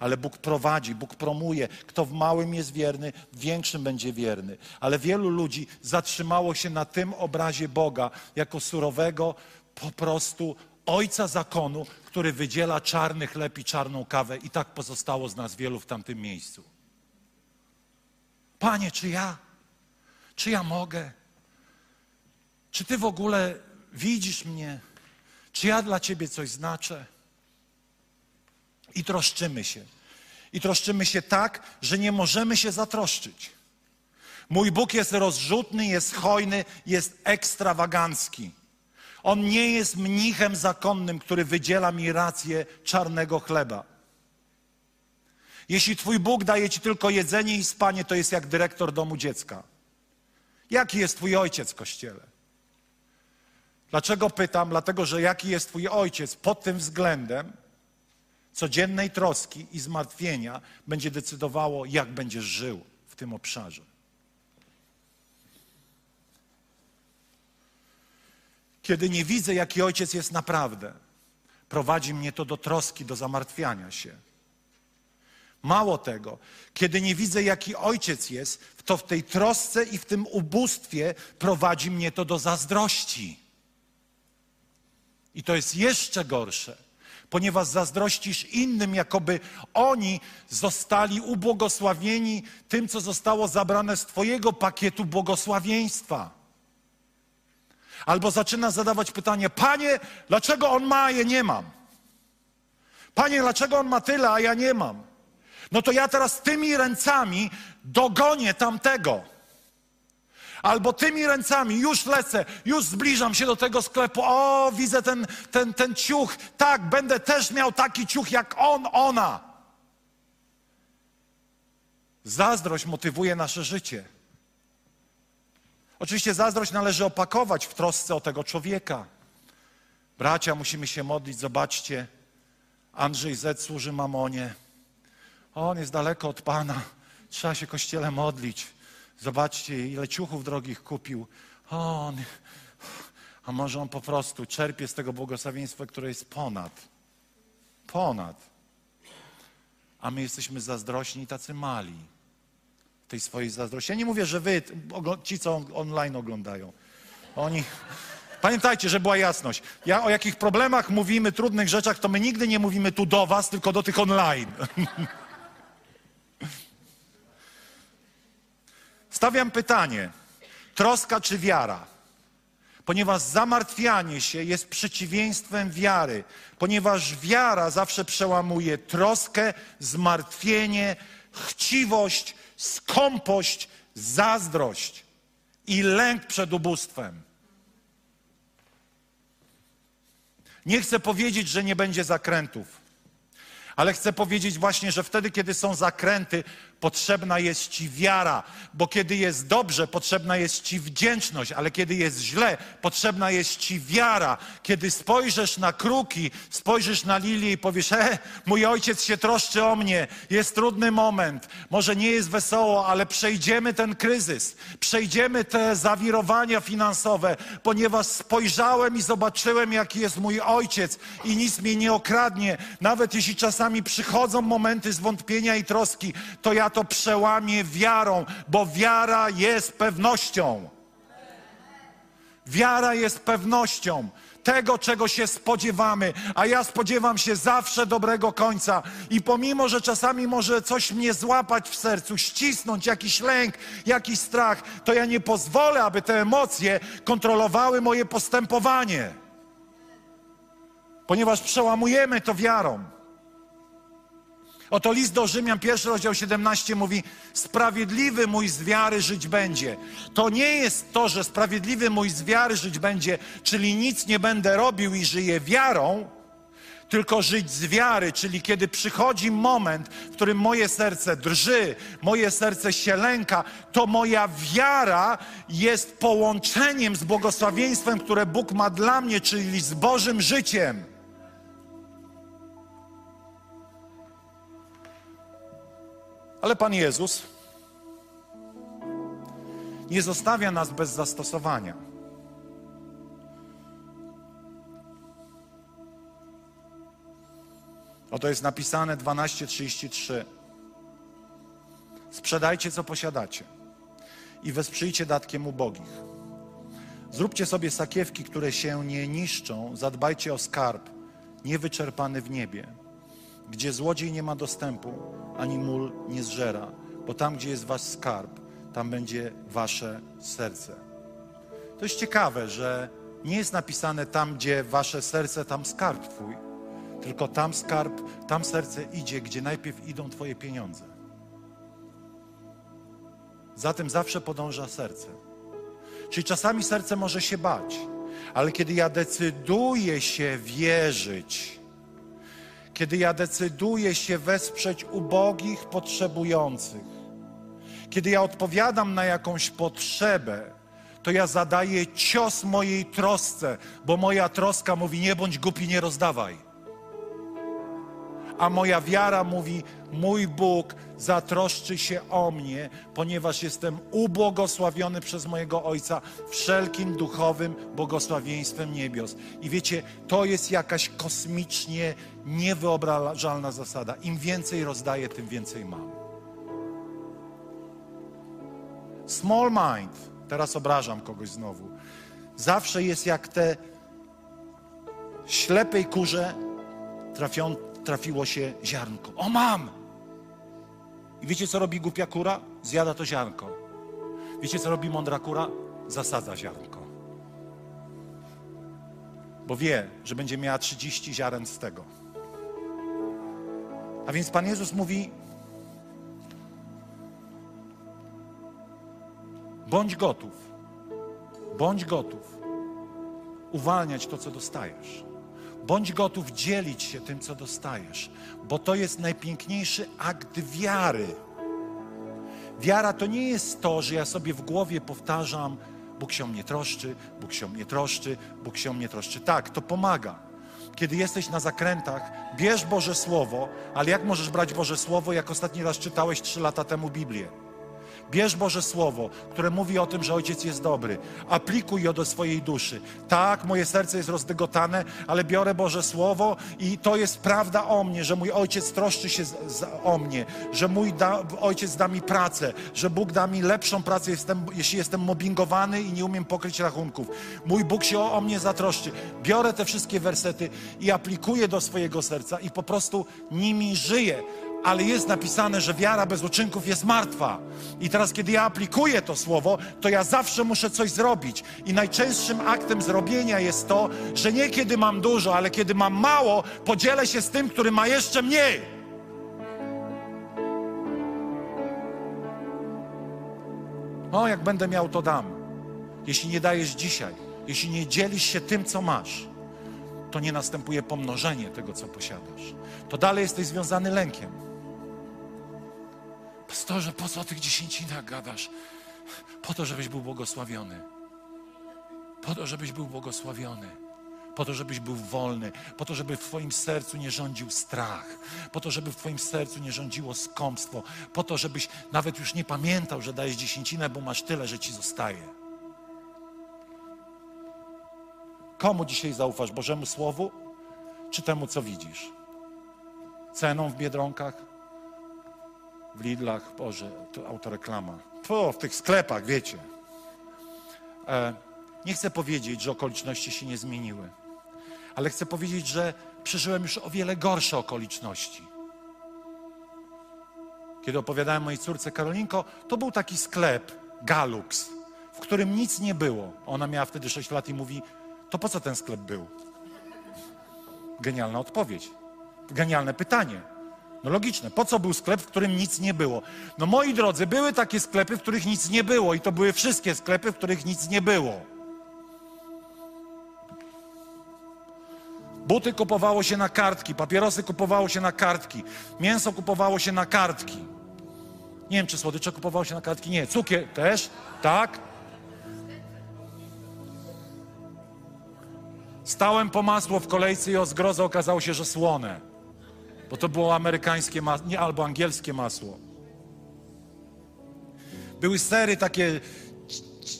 ale Bóg prowadzi, Bóg promuje. Kto w małym jest wierny, w większym będzie wierny. Ale wielu ludzi zatrzymało się na tym obrazie Boga jako surowego po prostu ojca zakonu, który wydziela czarny chleb i czarną kawę. I tak pozostało z nas wielu w tamtym miejscu. Panie, czy ja, czy ja mogę? Czy Ty w ogóle widzisz mnie? Czy ja dla Ciebie coś znaczę? I troszczymy się. I troszczymy się tak, że nie możemy się zatroszczyć. Mój Bóg jest rozrzutny, jest hojny, jest ekstrawagancki. On nie jest mnichem zakonnym, który wydziela mi rację czarnego chleba. Jeśli Twój Bóg daje Ci tylko jedzenie i spanie, to jest jak dyrektor domu dziecka. Jaki jest Twój ojciec kościele? Dlaczego pytam? Dlatego, że jaki jest Twój ojciec pod tym względem codziennej troski i zmartwienia będzie decydowało, jak będziesz żył w tym obszarze. Kiedy nie widzę, jaki ojciec jest naprawdę, prowadzi mnie to do troski, do zamartwiania się. Mało tego, kiedy nie widzę, jaki ojciec jest, to w tej trosce i w tym ubóstwie prowadzi mnie to do zazdrości. I to jest jeszcze gorsze, ponieważ zazdrościsz innym, jakoby oni zostali ubłogosławieni tym, co zostało zabrane z Twojego pakietu błogosławieństwa. Albo zaczyna zadawać pytanie: Panie, dlaczego on ma, a ja nie mam? Panie, dlaczego on ma tyle, a ja nie mam? No to ja teraz tymi ręcami dogonię tamtego. Albo tymi ręcami już lecę, już zbliżam się do tego sklepu. O, widzę ten, ten, ten ciuch. Tak, będę też miał taki ciuch jak on, ona. Zazdrość motywuje nasze życie. Oczywiście zazdrość należy opakować w trosce o tego człowieka. Bracia, musimy się modlić. Zobaczcie, Andrzej Z służy mamonie. On jest daleko od Pana. Trzeba się kościele modlić. Zobaczcie, ile ciuchów drogich kupił. On, a może on po prostu czerpie z tego błogosławieństwa, które jest ponad. Ponad. A my jesteśmy zazdrośni tacy mali. Tej swojej zazdrości. Ja nie mówię, że wy, ci, co online oglądają. Oni. Pamiętajcie, że była jasność. Ja o jakich problemach mówimy, trudnych rzeczach, to my nigdy nie mówimy tu do was, tylko do tych online. [laughs] Stawiam pytanie: troska czy wiara? Ponieważ zamartwianie się jest przeciwieństwem wiary, ponieważ wiara zawsze przełamuje troskę, zmartwienie, chciwość, skąpość, zazdrość i lęk przed ubóstwem. Nie chcę powiedzieć, że nie będzie zakrętów, ale chcę powiedzieć właśnie, że wtedy, kiedy są zakręty, potrzebna jest Ci wiara, bo kiedy jest dobrze, potrzebna jest Ci wdzięczność, ale kiedy jest źle, potrzebna jest Ci wiara. Kiedy spojrzysz na kruki, spojrzysz na lilię i powiesz, e, mój ojciec się troszczy o mnie, jest trudny moment, może nie jest wesoło, ale przejdziemy ten kryzys, przejdziemy te zawirowania finansowe, ponieważ spojrzałem i zobaczyłem, jaki jest mój ojciec i nic mnie nie okradnie. Nawet jeśli czasami przychodzą momenty zwątpienia i troski, to ja to przełamie wiarą, bo wiara jest pewnością. Wiara jest pewnością tego, czego się spodziewamy, a ja spodziewam się zawsze dobrego końca. I pomimo, że czasami może coś mnie złapać w sercu, ścisnąć jakiś lęk, jakiś strach, to ja nie pozwolę, aby te emocje kontrolowały moje postępowanie. Ponieważ przełamujemy to wiarą. Oto list do Rzymian, pierwszy rozdział 17 mówi: Sprawiedliwy mój z wiary żyć będzie. To nie jest to, że sprawiedliwy mój z wiary żyć będzie, czyli nic nie będę robił i żyję wiarą, tylko żyć z wiary, czyli kiedy przychodzi moment, w którym moje serce drży, moje serce się lęka, to moja wiara jest połączeniem z błogosławieństwem, które Bóg ma dla mnie, czyli z Bożym życiem. Ale Pan Jezus nie zostawia nas bez zastosowania. Oto to jest napisane 12:33. Sprzedajcie, co posiadacie i wesprzyjcie datkiem ubogich. Zróbcie sobie sakiewki, które się nie niszczą, zadbajcie o skarb niewyczerpany w niebie, gdzie złodziej nie ma dostępu, ani mól nie zżera, bo tam, gdzie jest wasz skarb, tam będzie wasze serce. To jest ciekawe, że nie jest napisane tam, gdzie wasze serce, tam skarb twój, tylko tam skarb, tam serce idzie, gdzie najpierw idą twoje pieniądze. Zatem zawsze podąża serce. Czyli czasami serce może się bać, ale kiedy ja decyduję się wierzyć, kiedy ja decyduję się wesprzeć ubogich, potrzebujących, kiedy ja odpowiadam na jakąś potrzebę, to ja zadaję cios mojej trosce, bo moja troska mówi: nie bądź głupi, nie rozdawaj. A moja wiara mówi: mój Bóg zatroszczy się o mnie, ponieważ jestem ubłogosławiony przez mojego Ojca wszelkim duchowym błogosławieństwem niebios. I wiecie, to jest jakaś kosmicznie niewyobrażalna zasada. Im więcej rozdaję, tym więcej mam. Small mind, teraz obrażam kogoś znowu, zawsze jest jak te ślepej kurze trafią, trafiło się ziarnko. O, mam! I wiecie, co robi głupia kura? Zjada to ziarnko. Wiecie, co robi mądra kura? Zasadza ziarnko. Bo wie, że będzie miała 30 ziaren z tego. A więc Pan Jezus mówi: bądź gotów, bądź gotów uwalniać to, co dostajesz. Bądź gotów dzielić się tym, co dostajesz, bo to jest najpiękniejszy akt wiary. Wiara to nie jest to, że ja sobie w głowie powtarzam: Bóg się o mnie troszczy, Bóg się o mnie troszczy, Bóg się o mnie troszczy. Tak, to pomaga. Kiedy jesteś na zakrętach, bierz Boże Słowo, ale jak możesz brać Boże Słowo, jak ostatni raz czytałeś trzy lata temu Biblię? Bierz Boże Słowo, które mówi o tym, że Ojciec jest dobry. Aplikuj je do swojej duszy. Tak, moje serce jest rozdygotane, ale biorę Boże Słowo i to jest prawda o mnie, że mój Ojciec troszczy się z, z, o mnie, że mój da, Ojciec da mi pracę, że Bóg da mi lepszą pracę, jestem, jeśli jestem mobbingowany i nie umiem pokryć rachunków. Mój Bóg się o, o mnie zatroszczy. Biorę te wszystkie wersety i aplikuję do swojego serca i po prostu nimi żyję ale jest napisane, że wiara bez uczynków jest martwa. I teraz, kiedy ja aplikuję to słowo, to ja zawsze muszę coś zrobić. I najczęstszym aktem zrobienia jest to, że nie kiedy mam dużo, ale kiedy mam mało, podzielę się z tym, który ma jeszcze mniej. O, jak będę miał, to dam. Jeśli nie dajesz dzisiaj, jeśli nie dzielisz się tym, co masz, to nie następuje pomnożenie tego, co posiadasz. To dalej jesteś związany lękiem. Pastorze, po co o tych dziesięcinach gadasz? Po to, żebyś był błogosławiony. Po to, żebyś był błogosławiony. Po to, żebyś był wolny. Po to, żeby w Twoim sercu nie rządził strach. Po to, żeby w Twoim sercu nie rządziło skąpstwo. Po to, żebyś nawet już nie pamiętał, że dajesz dziesięcinę, bo masz tyle, że Ci zostaje. Komu dzisiaj zaufasz? Bożemu Słowu? Czy temu, co widzisz? Ceną w Biedronkach? W Lidlach, Boże, to autoreklama. To w tych sklepach, wiecie. E, nie chcę powiedzieć, że okoliczności się nie zmieniły, ale chcę powiedzieć, że przeżyłem już o wiele gorsze okoliczności. Kiedy opowiadałem mojej córce Karolinko, to był taki sklep Galux, w którym nic nie było. Ona miała wtedy 6 lat i mówi: To po co ten sklep był? Genialna odpowiedź. Genialne pytanie. No logiczne. Po co był sklep, w którym nic nie było? No moi drodzy, były takie sklepy, w których nic nie było i to były wszystkie sklepy, w których nic nie było. Buty kupowało się na kartki, papierosy kupowało się na kartki, mięso kupowało się na kartki. Nie wiem, czy słodycze kupowało się na kartki. Nie, cukier też, tak? Stałem po masło w kolejce i o zgrozę okazało się, że słone bo to było amerykańskie masło, nie albo angielskie masło. Były sery takie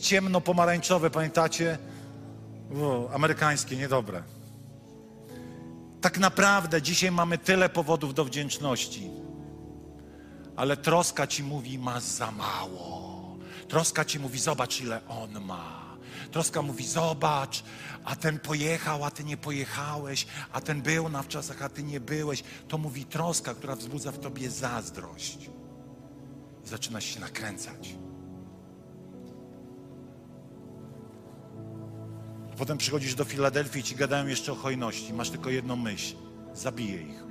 ciemno-pomarańczowe, pamiętacie? O, amerykańskie, niedobre. Tak naprawdę dzisiaj mamy tyle powodów do wdzięczności, ale troska ci mówi, masz za mało. Troska ci mówi, zobacz ile on ma. Troska mówi, zobacz, a ten pojechał, a ty nie pojechałeś, a ten był na wczasach, a ty nie byłeś. To mówi troska, która wzbudza w tobie zazdrość. I się nakręcać. Potem przychodzisz do Filadelfii i ci gadają jeszcze o hojności. Masz tylko jedną myśl. Zabiję ich.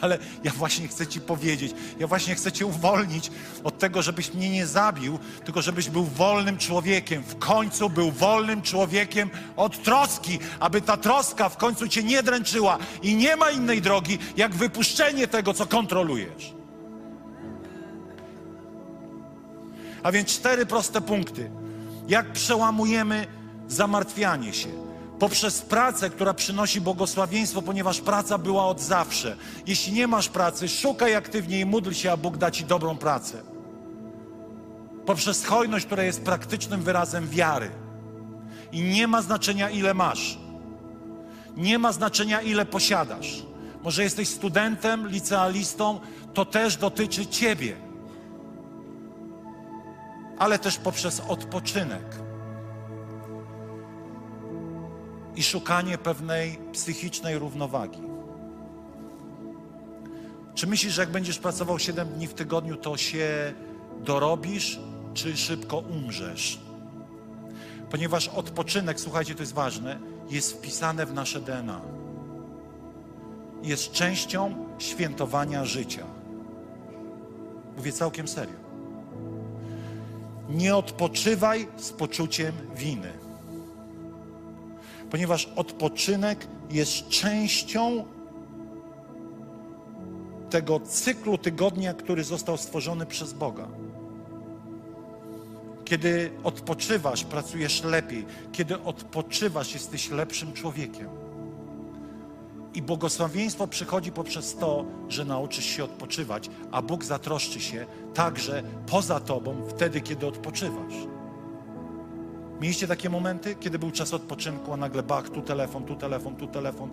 Ale ja właśnie chcę Ci powiedzieć, ja właśnie chcę Cię uwolnić od tego, żebyś mnie nie zabił, tylko żebyś był wolnym człowiekiem. W końcu był wolnym człowiekiem od troski, aby ta troska w końcu Cię nie dręczyła. I nie ma innej drogi, jak wypuszczenie tego, co kontrolujesz. A więc cztery proste punkty. Jak przełamujemy zamartwianie się? Poprzez pracę, która przynosi błogosławieństwo, ponieważ praca była od zawsze. Jeśli nie masz pracy, szukaj aktywnie i módl się, a Bóg da ci dobrą pracę. Poprzez hojność, która jest praktycznym wyrazem wiary. I nie ma znaczenia, ile masz. Nie ma znaczenia, ile posiadasz. Może jesteś studentem, licealistą, to też dotyczy ciebie ale też poprzez odpoczynek i szukanie pewnej psychicznej równowagi. Czy myślisz, że jak będziesz pracował 7 dni w tygodniu, to się dorobisz, czy szybko umrzesz? Ponieważ odpoczynek, słuchajcie, to jest ważne, jest wpisane w nasze DNA. Jest częścią świętowania życia. Mówię całkiem serio. Nie odpoczywaj z poczuciem winy. Ponieważ odpoczynek jest częścią tego cyklu tygodnia, który został stworzony przez Boga. Kiedy odpoczywasz, pracujesz lepiej. Kiedy odpoczywasz, jesteś lepszym człowiekiem. I błogosławieństwo przychodzi poprzez to, że nauczysz się odpoczywać, a Bóg zatroszczy się także poza tobą wtedy, kiedy odpoczywasz. Mieliście takie momenty, kiedy był czas odpoczynku, a nagle bach, tu telefon, tu telefon, tu telefon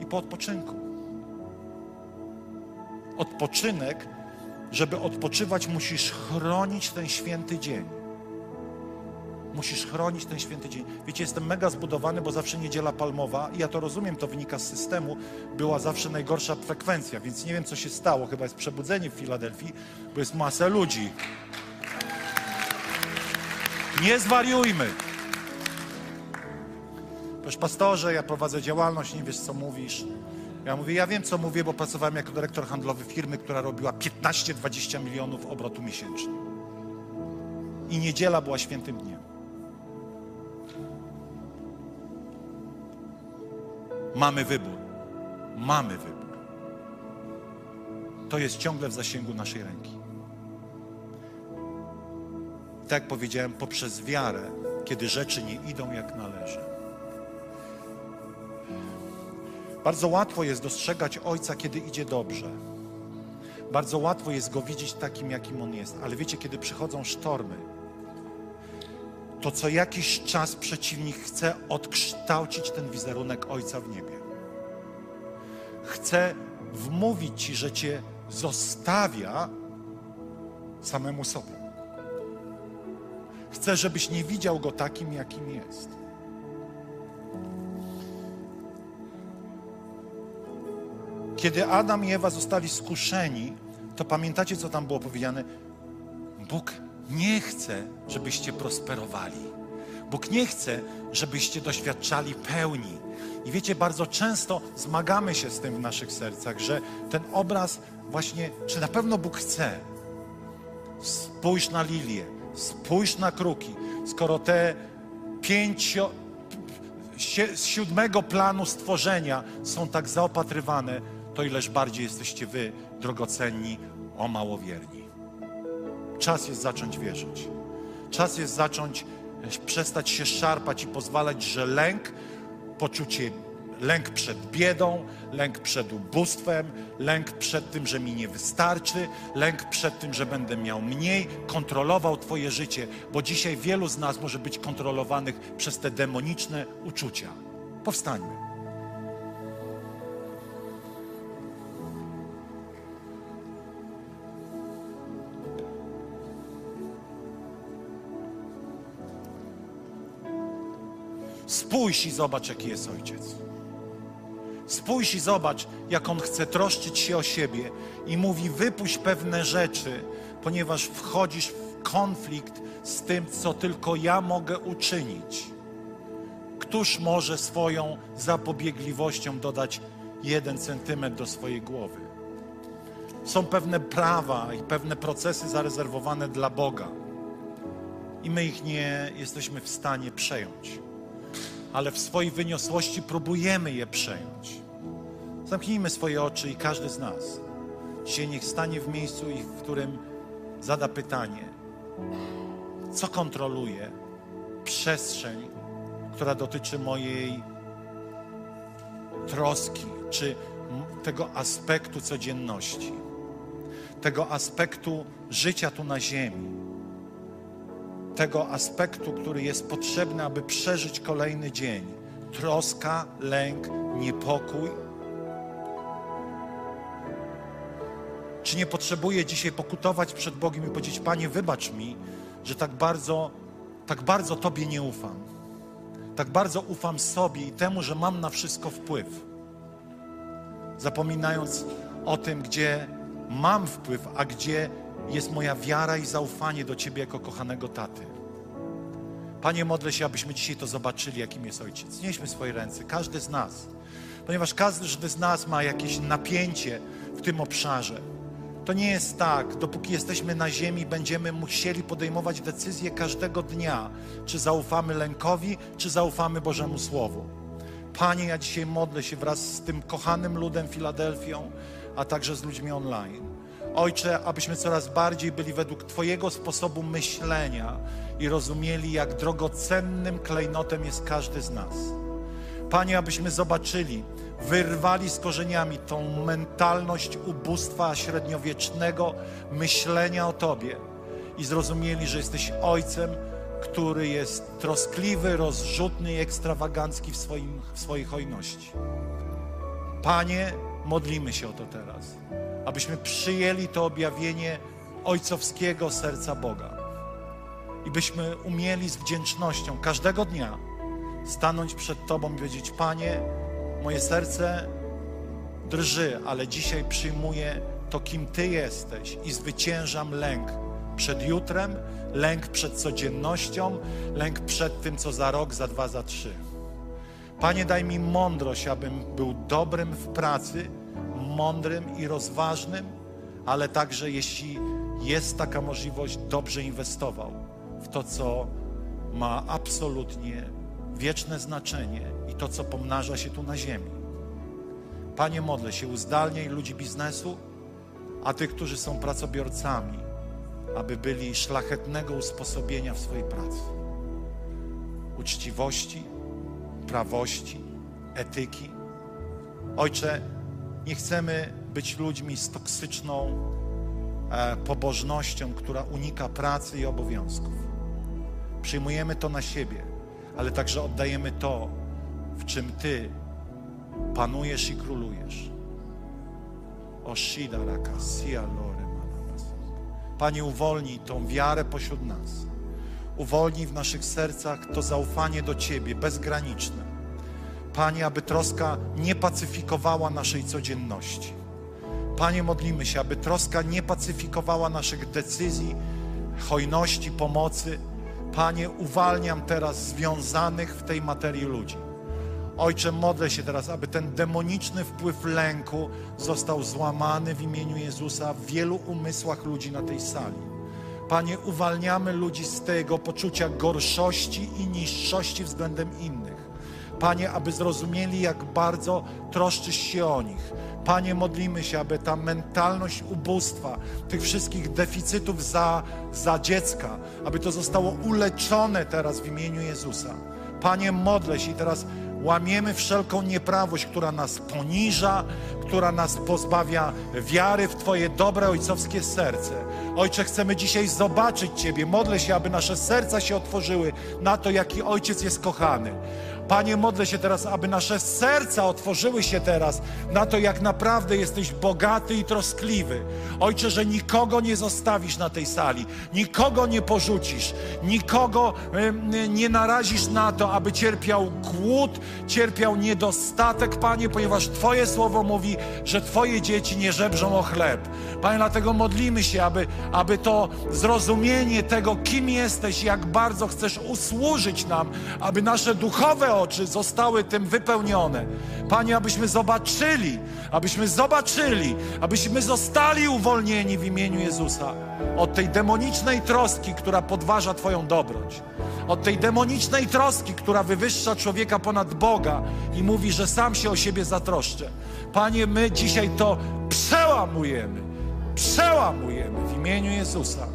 i po odpoczynku. Odpoczynek, żeby odpoczywać, musisz chronić ten święty dzień. Musisz chronić ten święty dzień. Wiecie, jestem mega zbudowany, bo zawsze niedziela palmowa, i ja to rozumiem, to wynika z systemu, była zawsze najgorsza frekwencja, więc nie wiem, co się stało. Chyba jest przebudzenie w Filadelfii, bo jest masa ludzi. Nie zwariujmy. Proszę pastorze, ja prowadzę działalność, nie wiesz, co mówisz. Ja mówię, ja wiem, co mówię, bo pracowałem jako dyrektor handlowy firmy, która robiła 15-20 milionów obrotu miesięcznie. I niedziela była świętym dniem. Mamy wybór. Mamy wybór. To jest ciągle w zasięgu naszej ręki. Tak jak powiedziałem, poprzez wiarę, kiedy rzeczy nie idą jak należy. Bardzo łatwo jest dostrzegać Ojca, kiedy idzie dobrze. Bardzo łatwo jest Go widzieć takim, jakim On jest. Ale wiecie, kiedy przychodzą sztormy, to co jakiś czas przeciwnik chce odkształcić ten wizerunek Ojca w niebie. Chce wmówić Ci, że Cię zostawia samemu sobie. Chce, żebyś nie widział Go takim, jakim jest. Kiedy Adam i Ewa zostali skuszeni, to pamiętacie, co tam było powiedziane? Bóg nie chce, żebyście prosperowali. Bóg nie chce, żebyście doświadczali pełni. I wiecie, bardzo często zmagamy się z tym w naszych sercach, że ten obraz właśnie, czy na pewno Bóg chce? Spójrz na lilię, spójrz na kruki. Skoro te pięcio, z siódmego planu stworzenia są tak zaopatrywane, to ileż bardziej jesteście wy drogocenni, o małowierni. Czas jest zacząć wierzyć. Czas jest zacząć przestać się szarpać i pozwalać, że lęk, poczucie lęk przed biedą, lęk przed ubóstwem, lęk przed tym, że mi nie wystarczy, lęk przed tym, że będę miał mniej, kontrolował Twoje życie, bo dzisiaj wielu z nas może być kontrolowanych przez te demoniczne uczucia. Powstańmy. Spójrz i zobacz, jaki jest ojciec. Spójrz i zobacz, jak on chce troszczyć się o siebie i mówi: wypuść pewne rzeczy, ponieważ wchodzisz w konflikt z tym, co tylko ja mogę uczynić. Któż może swoją zapobiegliwością dodać jeden centymetr do swojej głowy? Są pewne prawa i pewne procesy zarezerwowane dla Boga. I my ich nie jesteśmy w stanie przejąć ale w swojej wyniosłości próbujemy je przejąć. Zamknijmy swoje oczy i każdy z nas dzisiaj niech stanie w miejscu, w którym zada pytanie, co kontroluje przestrzeń, która dotyczy mojej troski, czy tego aspektu codzienności, tego aspektu życia tu na ziemi tego aspektu, który jest potrzebny, aby przeżyć kolejny dzień. Troska, lęk, niepokój. Czy nie potrzebuję dzisiaj pokutować przed Bogiem i powiedzieć: Panie, wybacz mi, że tak bardzo, tak bardzo Tobie nie ufam. Tak bardzo ufam sobie i temu, że mam na wszystko wpływ. Zapominając o tym, gdzie mam wpływ, a gdzie jest moja wiara i zaufanie do Ciebie jako kochanego taty. Panie, modlę się, abyśmy dzisiaj to zobaczyli, jakim jest Ojciec. Nieśmy swoje ręce, każdy z nas, ponieważ każdy z nas ma jakieś napięcie w tym obszarze. To nie jest tak, dopóki jesteśmy na ziemi, będziemy musieli podejmować decyzje każdego dnia, czy zaufamy lękowi, czy zaufamy Bożemu Słowu. Panie, ja dzisiaj modlę się wraz z tym kochanym ludem Filadelfią, a także z ludźmi online Ojcze, abyśmy coraz bardziej byli według Twojego sposobu myślenia i rozumieli, jak drogocennym klejnotem jest każdy z nas. Panie, abyśmy zobaczyli, wyrwali z korzeniami tą mentalność ubóstwa średniowiecznego myślenia o Tobie i zrozumieli, że jesteś Ojcem, który jest troskliwy, rozrzutny i ekstrawagancki w, swoim, w swojej hojności. Panie, modlimy się o to teraz abyśmy przyjęli to objawienie ojcowskiego serca Boga. I byśmy umieli z wdzięcznością każdego dnia stanąć przed Tobą i powiedzieć: Panie, moje serce drży, ale dzisiaj przyjmuję to, kim Ty jesteś i zwyciężam lęk przed jutrem, lęk przed codziennością, lęk przed tym, co za rok, za dwa, za trzy. Panie, daj mi mądrość, abym był dobrym w pracy mądrym i rozważnym, ale także jeśli jest taka możliwość, dobrze inwestował w to, co ma absolutnie wieczne znaczenie i to, co pomnaża się tu na ziemi. Panie, modlę się, uzdalniaj ludzi biznesu, a tych, którzy są pracobiorcami, aby byli szlachetnego usposobienia w swojej pracy. Uczciwości, prawości, etyki. Ojcze, nie chcemy być ludźmi z toksyczną e, pobożnością, która unika pracy i obowiązków. Przyjmujemy to na siebie, ale także oddajemy to, w czym Ty panujesz i królujesz. Oshida rakasia lore Panie, uwolnij tą wiarę pośród nas. Uwolnij w naszych sercach to zaufanie do Ciebie bezgraniczne Panie, aby troska nie pacyfikowała naszej codzienności. Panie, modlimy się, aby troska nie pacyfikowała naszych decyzji, hojności, pomocy. Panie, uwalniam teraz związanych w tej materii ludzi. Ojcze, modlę się teraz, aby ten demoniczny wpływ lęku został złamany w imieniu Jezusa w wielu umysłach ludzi na tej sali. Panie, uwalniamy ludzi z tego poczucia gorszości i niższości względem innych. Panie, aby zrozumieli, jak bardzo troszczysz się o nich. Panie, modlimy się, aby ta mentalność ubóstwa, tych wszystkich deficytów za, za dziecka, aby to zostało uleczone teraz w imieniu Jezusa. Panie, modlę się i teraz łamiemy wszelką nieprawość, która nas poniża, która nas pozbawia wiary w Twoje dobre ojcowskie serce. Ojcze, chcemy dzisiaj zobaczyć Ciebie. Modlę się, aby nasze serca się otworzyły na to, jaki Ojciec jest kochany. Panie, modlę się teraz, aby nasze serca otworzyły się teraz na to, jak naprawdę jesteś bogaty i troskliwy. Ojcze, że nikogo nie zostawisz na tej sali, nikogo nie porzucisz, nikogo nie narazisz na to, aby cierpiał głód, cierpiał niedostatek, Panie, ponieważ Twoje słowo mówi, że Twoje dzieci nie żebrzą o chleb. Panie, dlatego modlimy się, aby, aby to zrozumienie tego, kim jesteś, jak bardzo chcesz usłużyć nam, aby nasze duchowe oczy zostały tym wypełnione. Panie, abyśmy zobaczyli, abyśmy zobaczyli, abyśmy zostali uwolnieni w imieniu Jezusa od tej demonicznej troski, która podważa Twoją dobroć. Od tej demonicznej troski, która wywyższa człowieka ponad Boga i mówi, że sam się o siebie zatroszczy. Panie, my dzisiaj to przełamujemy. Przełamujemy w imieniu Jezusa.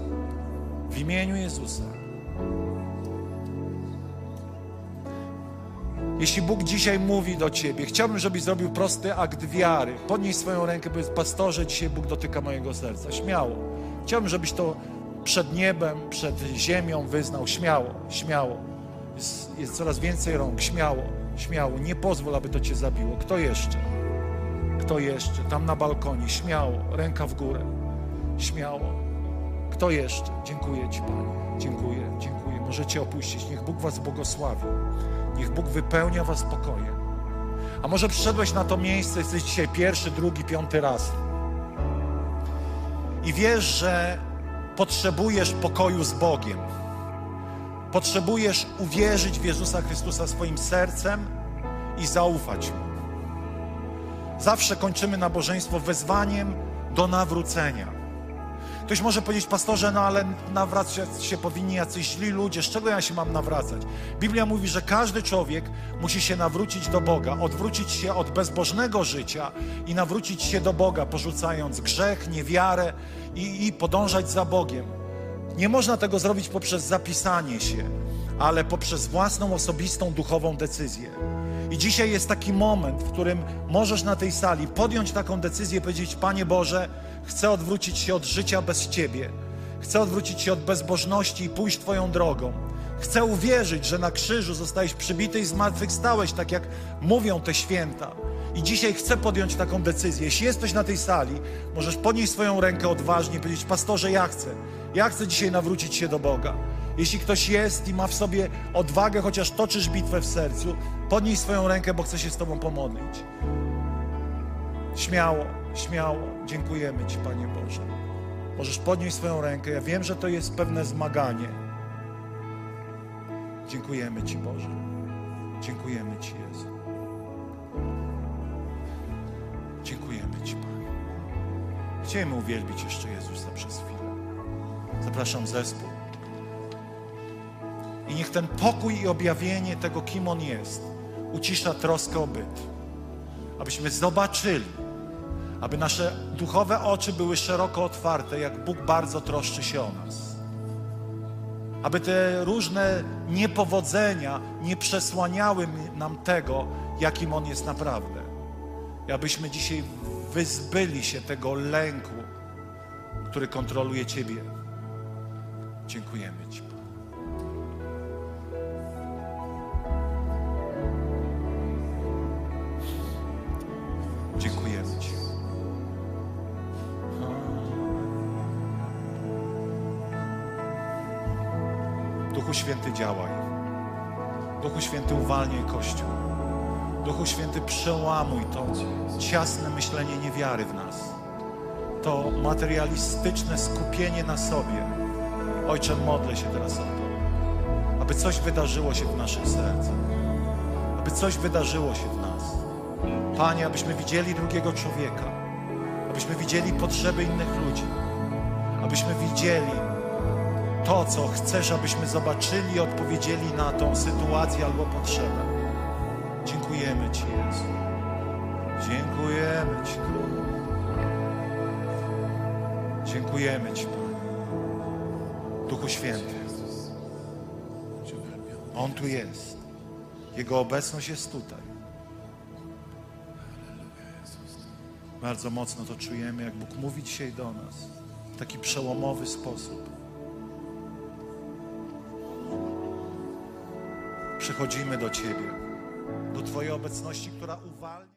W imieniu Jezusa. Jeśli Bóg dzisiaj mówi do Ciebie, chciałbym, żebyś zrobił prosty akt wiary. Podnieś swoją rękę, powiedz, pastorze, dzisiaj Bóg dotyka mojego serca. Śmiało. Chciałbym, żebyś to przed niebem, przed ziemią wyznał. Śmiało, śmiało. Jest, jest coraz więcej rąk. Śmiało, śmiało. Nie pozwól, aby to Cię zabiło. Kto jeszcze? Kto jeszcze? Tam na balkonie. Śmiało. Ręka w górę. Śmiało. Kto jeszcze? Dziękuję Ci, Panie. Dziękuję, dziękuję. Możecie opuścić. Niech Bóg Was błogosławi. Niech Bóg wypełnia Was spokojem. A może przyszedłeś na to miejsce, jesteś dzisiaj pierwszy, drugi, piąty raz. I wiesz, że potrzebujesz pokoju z Bogiem. Potrzebujesz uwierzyć w Jezusa Chrystusa swoim sercem i zaufać Mu. Zawsze kończymy nabożeństwo wezwaniem do nawrócenia. Ktoś może powiedzieć, pastorze, no ale nawracać się powinni jacyś źli ludzie. Z czego ja się mam nawracać? Biblia mówi, że każdy człowiek musi się nawrócić do Boga, odwrócić się od bezbożnego życia i nawrócić się do Boga, porzucając grzech, niewiarę i, i podążać za Bogiem. Nie można tego zrobić poprzez zapisanie się, ale poprzez własną, osobistą, duchową decyzję. I dzisiaj jest taki moment, w którym możesz na tej sali podjąć taką decyzję powiedzieć: Panie Boże, chcę odwrócić się od życia bez Ciebie. Chcę odwrócić się od bezbożności i pójść Twoją drogą. Chcę uwierzyć, że na krzyżu zostałeś przybity i zmartwychwstałeś, tak jak mówią te święta. I dzisiaj chcę podjąć taką decyzję. Jeśli jesteś na tej sali, możesz podnieść swoją rękę odważnie i powiedzieć: Pastorze, ja chcę. Ja chcę dzisiaj nawrócić się do Boga. Jeśli ktoś jest i ma w sobie odwagę, chociaż toczysz bitwę w sercu, podnieś swoją rękę, bo chcę się z Tobą pomodlić. Śmiało, śmiało. Dziękujemy Ci, Panie Boże. Możesz podnieść swoją rękę. Ja wiem, że to jest pewne zmaganie. Dziękujemy Ci, Boże. Dziękujemy Ci, Jezu. Dziękujemy Ci, Panie. Chcielibyśmy uwielbić jeszcze Jezusa przez chwilę. Zapraszam zespół. I niech ten pokój i objawienie tego, kim On jest, ucisza troskę o byt. Abyśmy zobaczyli, aby nasze duchowe oczy były szeroko otwarte, jak Bóg bardzo troszczy się o nas. Aby te różne niepowodzenia nie przesłaniały nam tego, jakim On jest naprawdę. I abyśmy dzisiaj wyzbyli się tego lęku, który kontroluje Ciebie. Dziękujemy Ci. Święty działaj. Duchu Święty uwalniaj Kościół. Duchu Święty przełamuj to ciasne myślenie niewiary w nas. To materialistyczne skupienie na sobie. Ojcze, modlę się teraz o to, aby coś wydarzyło się w naszych sercach. Aby coś wydarzyło się w nas. Panie, abyśmy widzieli drugiego człowieka, abyśmy widzieli potrzeby innych ludzi, abyśmy widzieli to, co chcesz, abyśmy zobaczyli i odpowiedzieli na tą sytuację albo potrzebę. Dziękujemy Ci, Jezu. Dziękujemy Ci, Królu. Dziękujemy Ci, Panie. Duchu Święty. On tu jest. Jego obecność jest tutaj. Bardzo mocno to czujemy, jak Bóg mówi dzisiaj do nas w taki przełomowy sposób. przychodzimy do Ciebie, do Twojej obecności, która uwalnia.